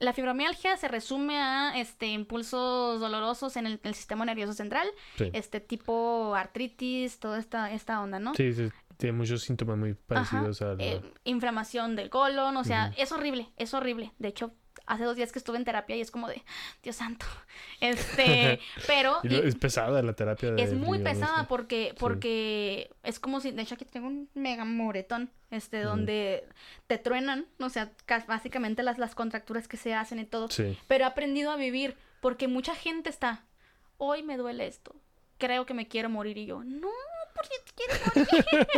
Speaker 2: la fibromialgia se resume a este impulsos dolorosos en el, el sistema nervioso central,
Speaker 1: Sí.
Speaker 2: este tipo artritis, toda esta, esta onda, ¿no?
Speaker 1: Sí, sí, tiene muchos síntomas muy parecidos
Speaker 2: Ajá,
Speaker 1: a la...
Speaker 2: eh, inflamación del colon, o sea, es horrible, es horrible. De hecho, hace dos días que estuve en terapia y es como de, Dios santo. Este, pero
Speaker 1: Y lo-
Speaker 2: y-
Speaker 1: es pesada la terapia de
Speaker 2: es muy pesada porque, porque es como si, de hecho aquí tengo un mega moretón, este, donde te truenan, o sea, básicamente las, las contracturas que se hacen y todo.
Speaker 1: Sí.
Speaker 2: Pero he aprendido a vivir porque mucha gente está, hoy me duele esto, creo que me quiero morir y yo, no, ¿por qué te quieres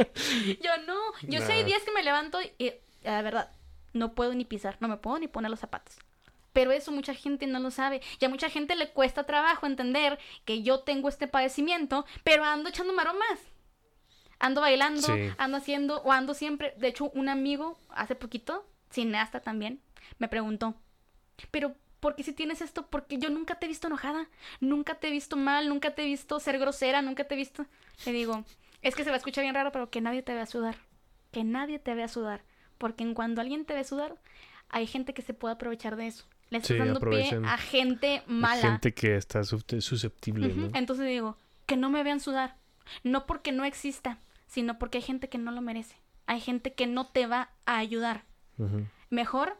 Speaker 2: morir? yo no, yo sé hay
Speaker 1: Nah.
Speaker 2: días que me levanto y, la verdad, no puedo ni pisar, no me puedo ni poner los zapatos. Pero eso mucha gente no lo sabe. Y a mucha gente le cuesta trabajo entender que yo tengo este padecimiento, pero ando echando maromas. Ando bailando,
Speaker 1: Sí.
Speaker 2: ando haciendo, o ando siempre. De hecho, un amigo hace poquito, cineasta también, me preguntó, pero ¿por qué si tienes esto? Porque yo nunca te he visto enojada, nunca te he visto mal, nunca te he visto ser grosera, nunca te he visto... Le digo, es que se va a escuchar bien raro, pero que nadie te vea sudar. Que nadie te vea sudar. Porque en cuando alguien te ve sudar, hay gente que se puede aprovechar de eso. Le estás
Speaker 1: Sí,
Speaker 2: dando pie a gente mala.
Speaker 1: Gente que está susceptible.
Speaker 2: Entonces digo, que no me vean sudar. No porque no exista, sino porque hay gente que no lo merece. Hay gente que no te va a ayudar. Mejor.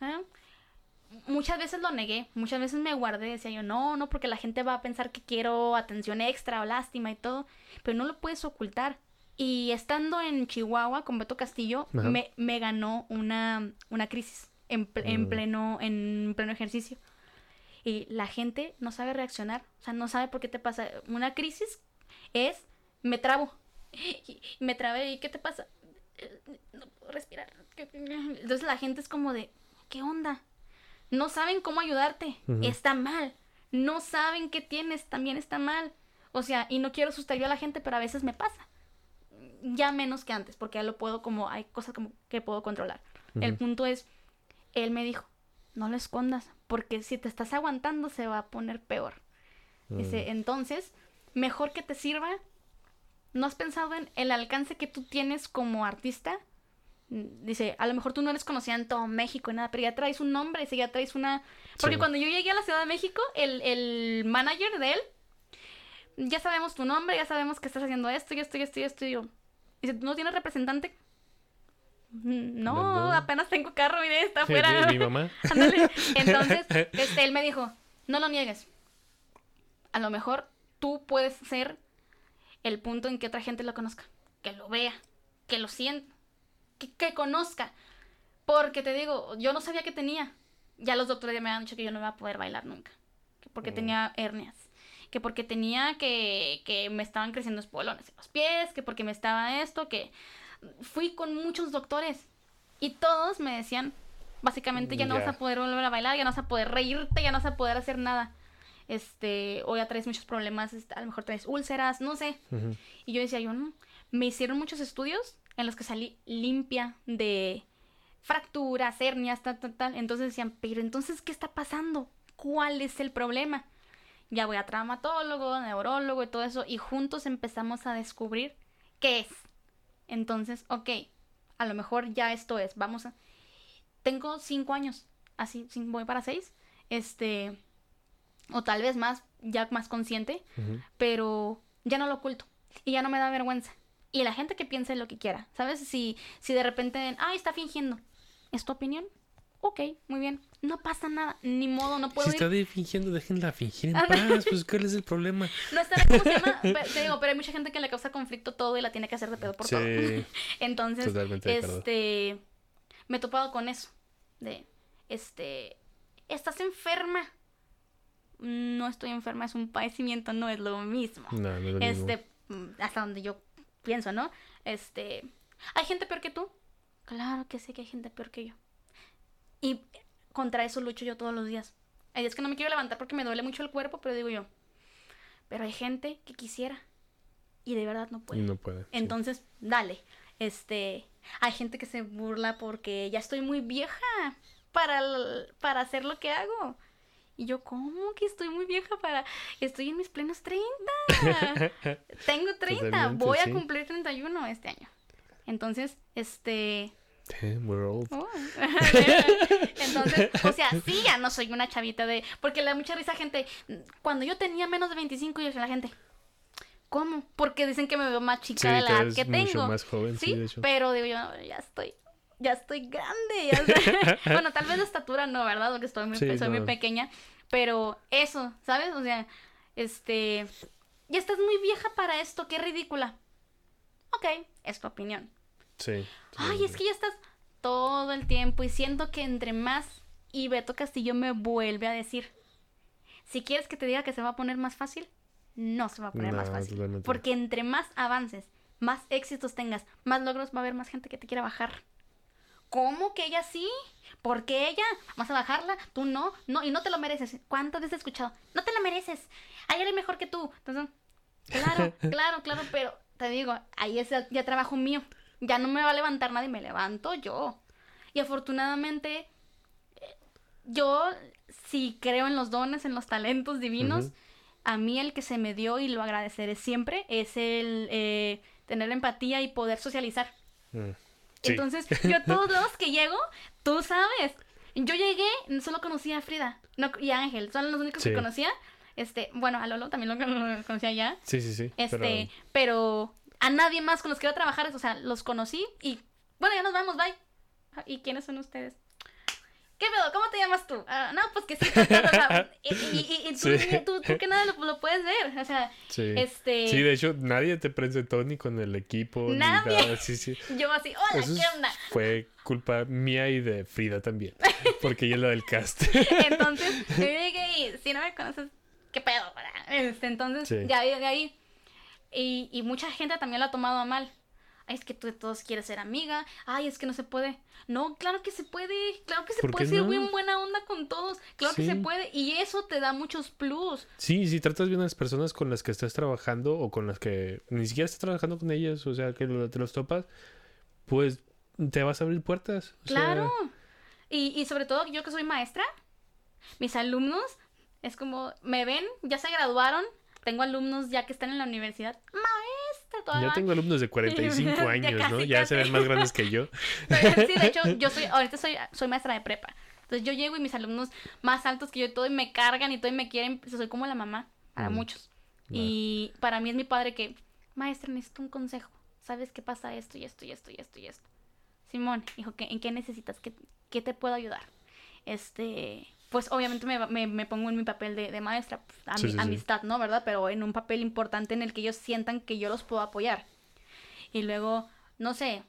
Speaker 2: ¿eh? Muchas veces lo negué, muchas veces me guardé, decía yo, no, no, porque la gente va a pensar que quiero atención extra o lástima y todo, pero no lo puedes ocultar. Y estando en Chihuahua con Beto Castillo, me, me ganó una, una crisis en, en
Speaker 1: Mm.
Speaker 2: pleno, en pleno ejercicio. Y la gente no sabe reaccionar, o sea, no sabe por qué te pasa. Una crisis es, me trabo. Me trabé, ¿y qué te pasa? No puedo respirar. Entonces la gente es como de, ¿qué onda? No saben cómo ayudarte, está mal. No saben qué tienes, también está mal. O sea, y no quiero asustar yo a la gente, pero a veces me pasa. Ya menos que antes, porque ya lo puedo como, hay cosas como que puedo controlar. El punto es, él me dijo, no lo escondas, porque si te estás aguantando se va a poner peor. Dice, entonces, mejor que te sirva. ¿No has pensado en el alcance que tú tienes como artista? Mm, Dice, a lo mejor tú no eres conocida en todo México y nada, pero ya traes un nombre, dice, ya traes una... Porque
Speaker 1: Sí.
Speaker 2: cuando yo llegué a la Ciudad de México, el, el manager de él, ya sabemos tu nombre, ya sabemos que estás haciendo esto y esto y esto y esto. Y yo, dice, ¿tú no tienes representante? "Mm, No, apenas tengo carro, mire, está afuera.
Speaker 1: mi- mi mamá.
Speaker 2: Entonces, este, él me dijo, no lo niegues. A lo mejor tú puedes ser el punto en que otra gente lo conozca. Que lo vea, que lo sienta, que, que conozca. Porque te digo, yo no sabía que tenía. Ya los doctores ya me han dicho que yo no iba a poder bailar nunca. Que porque
Speaker 1: Mm.
Speaker 2: tenía hernias. Que porque tenía que, que me estaban creciendo espolones en los pies. Que porque me estaba esto. Que fui con muchos doctores. Y todos me decían, básicamente ya no vas a poder volver a bailar, ya no vas a poder reírte, ya no vas a poder hacer nada. Este, o ya traes muchos problemas, a lo mejor traes úlceras, no sé. Y yo decía, yo no. Me hicieron muchos estudios en los que salí limpia de fracturas, hernias, tal, tal, tal. Entonces decían, pero entonces, ¿qué está pasando? ¿Cuál es el problema? Ya voy a traumatólogo, neurólogo y todo eso. Y juntos empezamos a descubrir qué es. Entonces, ok, a lo mejor ya esto es. Vamos a... Tengo cinco años, así, voy para seis. Este, o tal vez más, ya más consciente pero ya no lo oculto y ya no me da vergüenza. Y la gente que piense lo que quiera, ¿sabes? Si, si de repente, ay, está fingiendo, ¿es tu opinión? Ok, muy bien, no pasa nada, ni modo, no puedo
Speaker 1: Si está
Speaker 2: ir.
Speaker 1: fingiendo, déjenla fingir en paz. Pues, ¿cuál es el problema?
Speaker 2: No estará como se llama, te digo, pero hay mucha gente que le causa conflicto todo y la tiene que hacer de pedo por todo.
Speaker 1: Sí,
Speaker 2: Entonces,
Speaker 1: Totalmente de acuerdo.
Speaker 2: este, me he topado con eso, de, este, ¿estás enferma? No estoy enferma, es un padecimiento, no es lo mismo.
Speaker 1: no, no es lo mismo.
Speaker 2: Este, mm, hasta donde yo pienso, ¿no? Este, ¿hay gente peor que tú? Claro que sé que hay gente peor que yo. Y contra eso lucho yo todos los días. Hay días que no me quiero levantar porque me duele mucho el cuerpo, pero digo yo, pero hay gente que quisiera y de verdad no
Speaker 1: Y
Speaker 2: puede.
Speaker 1: no puede. sí.
Speaker 2: Entonces, dale. Este, hay gente que se burla porque ya estoy muy vieja para, el- para hacer lo que hago. Y yo, ¿cómo que estoy muy vieja para...? Estoy en mis plenos 30. Tengo 30.
Speaker 1: Totalmente,
Speaker 2: Voy a
Speaker 1: sí.
Speaker 2: cumplir 31 este año. Entonces, este...
Speaker 1: Damn, we're old.
Speaker 2: Oh. Entonces, o sea, sí, ya no soy una chavita de... Porque le da mucha risa a gente. Cuando yo tenía menos de 25, yo decía la gente... ¿Cómo? Porque dicen que me veo más chica
Speaker 1: Sí,
Speaker 2: de la edad que
Speaker 1: mucho
Speaker 2: tengo.
Speaker 1: más joven, sí,
Speaker 2: sí,
Speaker 1: de hecho.
Speaker 2: pero digo yo, ya estoy... Ya estoy grande. ya estoy- bueno, tal vez de estatura no, ¿verdad? Porque estoy muy,
Speaker 1: Sí,
Speaker 2: soy muy pequeña. Pero eso, ¿sabes? O sea, este... Ya estás muy vieja para esto, qué ridícula. Ok, es tu opinión.
Speaker 1: Sí.
Speaker 2: Ay, es que ya estás todo el tiempo y siento que entre más y Beto Castillo me vuelve a decir, si quieres que te diga que se va a poner más fácil, no se va a poner más fácil.
Speaker 1: totalmente.
Speaker 2: Porque entre más avances, más éxitos tengas, más logros va a haber más gente que te quiera bajar. ¿Cómo que ella sí? ¿Por qué ella? ¿Vas a bajarla? Tú no, no, y no te lo mereces. ¿Cuántas veces he escuchado? No te la mereces. Hay alguien mejor que tú. Entonces, claro, claro, claro, pero te digo, ahí es ya trabajo mío. Ya no me va a levantar nadie, me levanto yo. Y afortunadamente, eh, yo sí creo en los dones, en los talentos divinos. A mí el que se me dio y lo agradeceré siempre es el eh, tener empatía y poder socializar.
Speaker 1: Mm. Sí.
Speaker 2: Entonces, yo a todos lados que llego, tú sabes. Yo llegué, solo conocía a Frida no, y a Ángel, son los únicos
Speaker 1: Sí.
Speaker 2: que conocía. Este, bueno, a Lolo también lo lo conocía ya.
Speaker 1: Sí, sí, sí.
Speaker 2: Este,
Speaker 1: pero-
Speaker 2: pero... a nadie más con los que iba a trabajar, o sea, los conocí y bueno, ya nos vamos, bye. ¿Y quiénes son ustedes? ¿Qué pedo? ¿Cómo te llamas tú? "Ah, no, pues que sí, tal, tal", o sea, y, y- y- y tú,
Speaker 1: Sí.
Speaker 2: tú, tú que nada lo, lo puedes ver, o sea,
Speaker 1: Sí.
Speaker 2: este,
Speaker 1: Sí, de hecho, nadie te presentó ni con el equipo. ni
Speaker 2: Nadie.
Speaker 1: nada. Sí, sí.
Speaker 2: yo así, hola,
Speaker 1: Eso
Speaker 2: ¿qué onda?
Speaker 1: fue culpa mía y de Frida también. Porque ella es la del cast.
Speaker 2: Entonces, yo llegué y si no me conoces, ¿qué pedo? Este, entonces,
Speaker 1: Sí.
Speaker 2: ya de ahí. Y, y mucha gente también lo ha tomado a mal. Ay, es que tú de todos quieres ser amiga. Ay, es que no se puede. No, claro que se puede. Claro que se
Speaker 1: ¿Por
Speaker 2: puede ser
Speaker 1: no?
Speaker 2: bien buena onda con todos. Claro que se puede. Y eso te da muchos plus.
Speaker 1: Sí, si tratas bien a las personas con las que estás trabajando o con las que ni siquiera estás trabajando con ellas, o sea, que te los topas, pues te vas a abrir puertas. o sea,
Speaker 2: Claro. Y, y sobre todo yo que soy maestra, mis alumnos es como, me ven, ya se graduaron, tengo alumnos ya que están en la universidad. Maestra, todavía.
Speaker 1: ya tengo alumnos de 45
Speaker 2: Ya
Speaker 1: años, ¿no?
Speaker 2: casi,
Speaker 1: Ya se ven más grandes que yo.
Speaker 2: Sí, de hecho, yo soy, ahorita soy, soy maestra de prepa. Entonces yo llego y mis alumnos más altos que yo y todo y me cargan y todo y me quieren, pues, soy como la mamá para
Speaker 1: Mm.
Speaker 2: muchos. Y para mí es mi padre que, maestra, necesito un consejo. ¿Sabes qué pasa esto y esto y esto y esto y esto? Simón, dijo, ¿qué, ¿en qué necesitas? ¿Qué, qué te puedo ayudar? Este, pues obviamente me, me- me pongo en mi papel de, de maestra, pues,
Speaker 1: Sí, sí.
Speaker 2: amistad, ¿no? ¿Verdad? Pero en un papel importante en el que ellos sientan que yo los puedo apoyar. Y luego, no sé,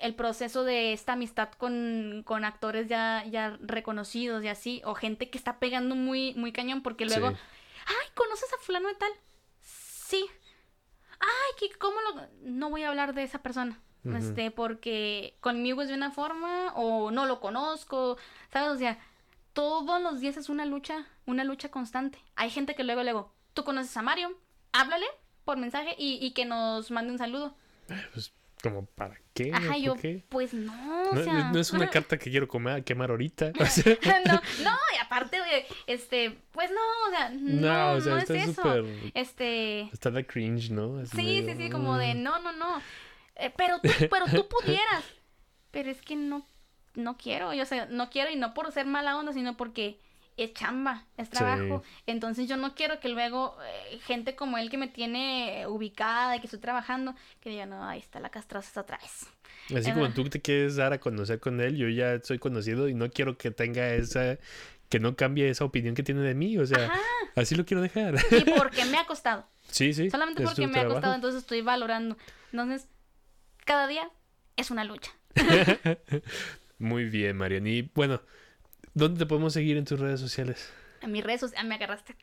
Speaker 2: el proceso de esta amistad con, con actores ya, ya reconocidos y así, o gente que está pegando muy, muy cañón, porque luego,
Speaker 1: Sí.
Speaker 2: ay, ¿conoces a fulano de tal? Sí. Ay, que ¿cómo lo...? No voy a hablar de esa persona. Este, porque conmigo es de una forma, o no lo conozco, ¿sabes? O sea, todos los días es una lucha, una lucha constante. Hay gente que luego, luego, tú conoces a Mario, háblale por mensaje y, y que nos mande un saludo.
Speaker 1: Pues, como, ¿para qué?
Speaker 2: Ajá,
Speaker 1: ¿Por
Speaker 2: yo,
Speaker 1: qué?
Speaker 2: pues no, o
Speaker 1: No,
Speaker 2: sea...
Speaker 1: no es una carta que quiero comer, quemar ahorita. o sea,
Speaker 2: no, no, y aparte, este, pues no, o sea, no,
Speaker 1: no, o
Speaker 2: no,
Speaker 1: sea,
Speaker 2: es
Speaker 1: está
Speaker 2: eso. Este,
Speaker 1: Está de cringe, ¿no? Así
Speaker 2: sí, sí, sí, como de,
Speaker 1: mm.
Speaker 2: no, no, no, Eh, pero tú, pero tú pudieras, pero es que no, no quiero, yo, sea, no quiero y no por ser mala onda, sino porque es chamba, es trabajo, entonces yo no quiero que luego eh, gente como él que me tiene ubicada y que estoy trabajando, que diga, no, ahí está la castrosa otra vez.
Speaker 1: Así como tú te quieres dar a conocer con él, yo ya soy conocido y no quiero que tenga esa, que no cambie esa opinión que tiene de mí, o sea,
Speaker 2: Ajá,
Speaker 1: así lo quiero dejar.
Speaker 2: y porque me ha costado.
Speaker 1: sí, sí.
Speaker 2: Solamente porque me ha costado, entonces estoy valorando. Entonces, cada día es una lucha.
Speaker 1: Muy bien, Marian. Y bueno, ¿dónde te podemos seguir en tus redes sociales?
Speaker 2: En mis redes sociales me agarraste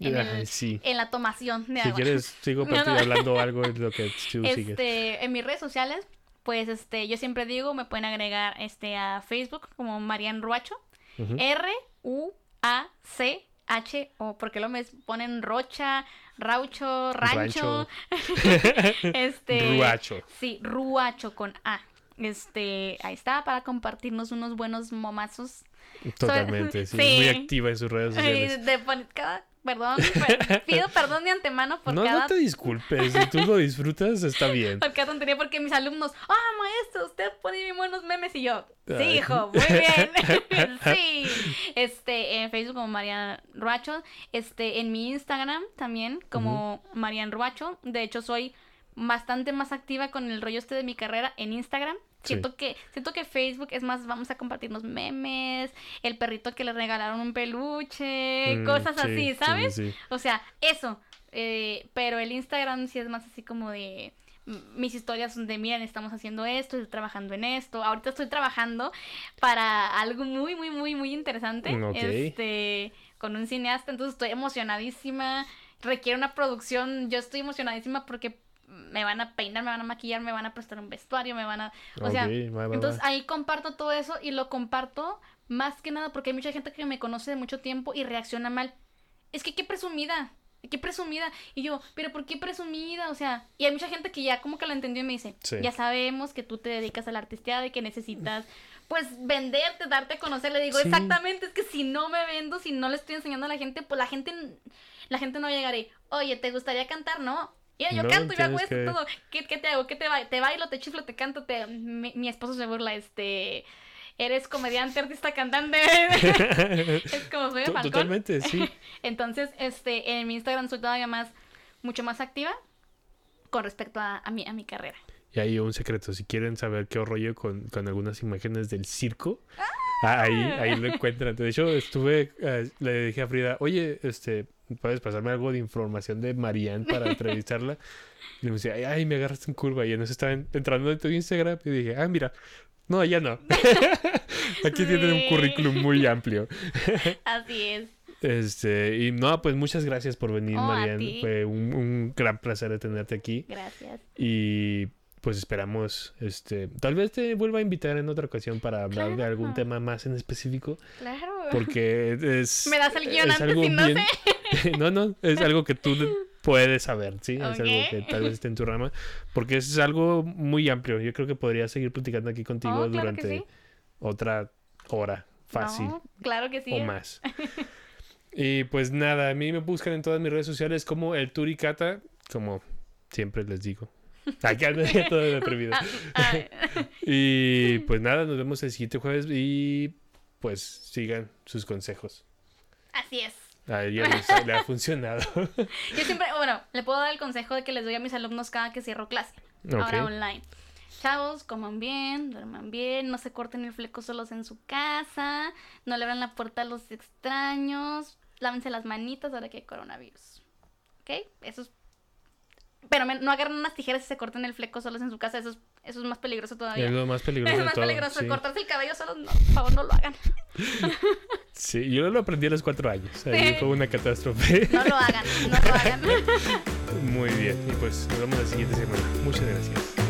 Speaker 2: en, el-
Speaker 1: sí.
Speaker 2: en la tomación de
Speaker 1: Si
Speaker 2: agua.
Speaker 1: quieres, sigo
Speaker 2: No, no.
Speaker 1: hablando algo de lo que tú sigues.
Speaker 2: Este, en mis redes sociales, pues este, yo siempre digo, me pueden agregar este a Facebook como Marian Ruacho. R U A C H o porque lo me ponen Rocha, Raucho, Rancho.
Speaker 1: Rancho.
Speaker 2: este
Speaker 1: Ruacho.
Speaker 2: Sí, Ruacho con A. Este, ahí está, para compartirnos unos buenos momazos.
Speaker 1: Totalmente, sí.
Speaker 2: Sí.
Speaker 1: Muy activa en sus redes sociales.
Speaker 2: de cada- perdón, per- pido perdón de antemano por
Speaker 1: No,
Speaker 2: cada
Speaker 1: no te disculpes. Si tú lo disfrutas, está bien.
Speaker 2: por cada tontería, porque mis alumnos, ah, maestro, usted pone bien buenos memes y yo, sí,
Speaker 1: Ay.
Speaker 2: hijo, muy bien, sí. Este, en Facebook como Marian Ruacho, este, en mi Instagram también como Marian Ruacho. De hecho, soy bastante más activa con el rollo este de mi carrera en Instagram.
Speaker 1: Sí.
Speaker 2: Siento que, siento que Facebook es más, vamos a compartirnos memes, el perrito que le regalaron un peluche,
Speaker 1: Mm,
Speaker 2: cosas
Speaker 1: sí,
Speaker 2: así,
Speaker 1: sí,
Speaker 2: ¿sabes?
Speaker 1: sí.
Speaker 2: O sea, eso. eh, pero el Instagram sí es más así como de mis historias son de, miren, estamos haciendo esto, estoy trabajando en esto. Ahorita estoy trabajando para algo muy, muy, muy, muy interesante.
Speaker 1: Mm, ok.
Speaker 2: Este, con un cineasta, entonces estoy emocionadísima. Requiere una producción, yo estoy emocionadísima porque me van a peinar, me van a maquillar, me van a prestar un vestuario, me van a... O sea,
Speaker 1: Ok, va, va,
Speaker 2: entonces
Speaker 1: va.
Speaker 2: ahí comparto todo eso y lo comparto más que nada porque hay mucha gente que me conoce de mucho tiempo y reacciona mal. Es que qué presumida, qué presumida. Y yo, pero ¿por qué presumida? O sea, y hay mucha gente que ya como que lo entendió y me dice,
Speaker 1: Sí.
Speaker 2: ya sabemos que tú te dedicas a la artisteada y que necesitas pues venderte, darte a conocer. Le digo,
Speaker 1: Sí.
Speaker 2: exactamente, es que si no me vendo, si no le estoy enseñando a la gente, pues la gente, la gente no llegará y, oye, ¿te gustaría cantar? No. Mira, yo
Speaker 1: No,
Speaker 2: canto y hago
Speaker 1: tienes
Speaker 2: esto
Speaker 1: que-
Speaker 2: todo. ¿Qué, qué te hago? ¿Qué te, ba te bailo, te chiflo, te canto? Te... Mi, mi esposo se burla, este... Eres comediante, artista, cantante. es como soy de Falcón.
Speaker 1: Totalmente, sí.
Speaker 2: Entonces, este, en mi Instagram soy todavía más, mucho más activa con respecto a, a mi, a mi carrera.
Speaker 1: Y hay un secreto. Si quieren saber qué rollo con, con algunas imágenes del circo, ah, ahí, ahí lo encuentran. De hecho, estuve, eh, le dije a Frida, oye, este, ¿puedes pasarme algo de información de Marianne para entrevistarla? Y me decía, ay, ay, me agarraste en curva. Y entonces estaba en- entrando en tu Instagram y dije, ah, mira, no, ya no. Aquí tienen un
Speaker 2: Sí.
Speaker 1: currículum muy amplio.
Speaker 2: Así es.
Speaker 1: Este, y no, pues muchas gracias por venir,
Speaker 2: Oh,
Speaker 1: Marianne. Fue un, un gran placer tenerte aquí.
Speaker 2: Gracias.
Speaker 1: Y pues esperamos, este, tal vez te vuelva a invitar en otra ocasión para hablar de algún tema más en específico,
Speaker 2: Claro.
Speaker 1: porque es...
Speaker 2: Me das el guion
Speaker 1: es
Speaker 2: antes
Speaker 1: algo
Speaker 2: y no
Speaker 1: bien- no, no, es algo que tú puedes saber, ¿sí? Es algo que tal vez esté en tu rama, porque es algo muy amplio. Yo creo que podría seguir platicando aquí contigo
Speaker 2: Oh, claro
Speaker 1: durante
Speaker 2: sí.
Speaker 1: otra hora, fácil
Speaker 2: No, claro que sí.
Speaker 1: o más. Y pues nada, a mí me buscan en todas mis redes sociales como el Turicata, como siempre les digo. Acá todo atrevido.
Speaker 2: Ah, ah,
Speaker 1: Y pues nada, nos vemos el siguiente jueves y pues sigan sus consejos.
Speaker 2: así es.
Speaker 1: A ella les- le ha funcionado.
Speaker 2: Yo siempre, bueno, le puedo dar el consejo de que les doy a mis alumnos cada que cierro clase. Ahora online. Chavos, coman bien, duerman bien, no se corten el fleco solos en su casa, no le abran la puerta a los extraños, lávense las manitas ahora que hay coronavirus. ¿Ok? Eso es... Pero no agarren unas tijeras y se corten el fleco solos en su casa, eso es, eso es más peligroso todavía.
Speaker 1: Es lo más peligroso
Speaker 2: Es
Speaker 1: de
Speaker 2: más
Speaker 1: todo.
Speaker 2: peligroso.
Speaker 1: sí.
Speaker 2: Cortarse el cabello solos, no, por favor, no lo hagan.
Speaker 1: Sí, yo lo aprendí a los cuatro años. Ahí
Speaker 2: Sí.
Speaker 1: fue una catástrofe.
Speaker 2: No lo hagan, no lo hagan.
Speaker 1: Muy bien. Y pues nos vemos la siguiente semana. Muchas gracias.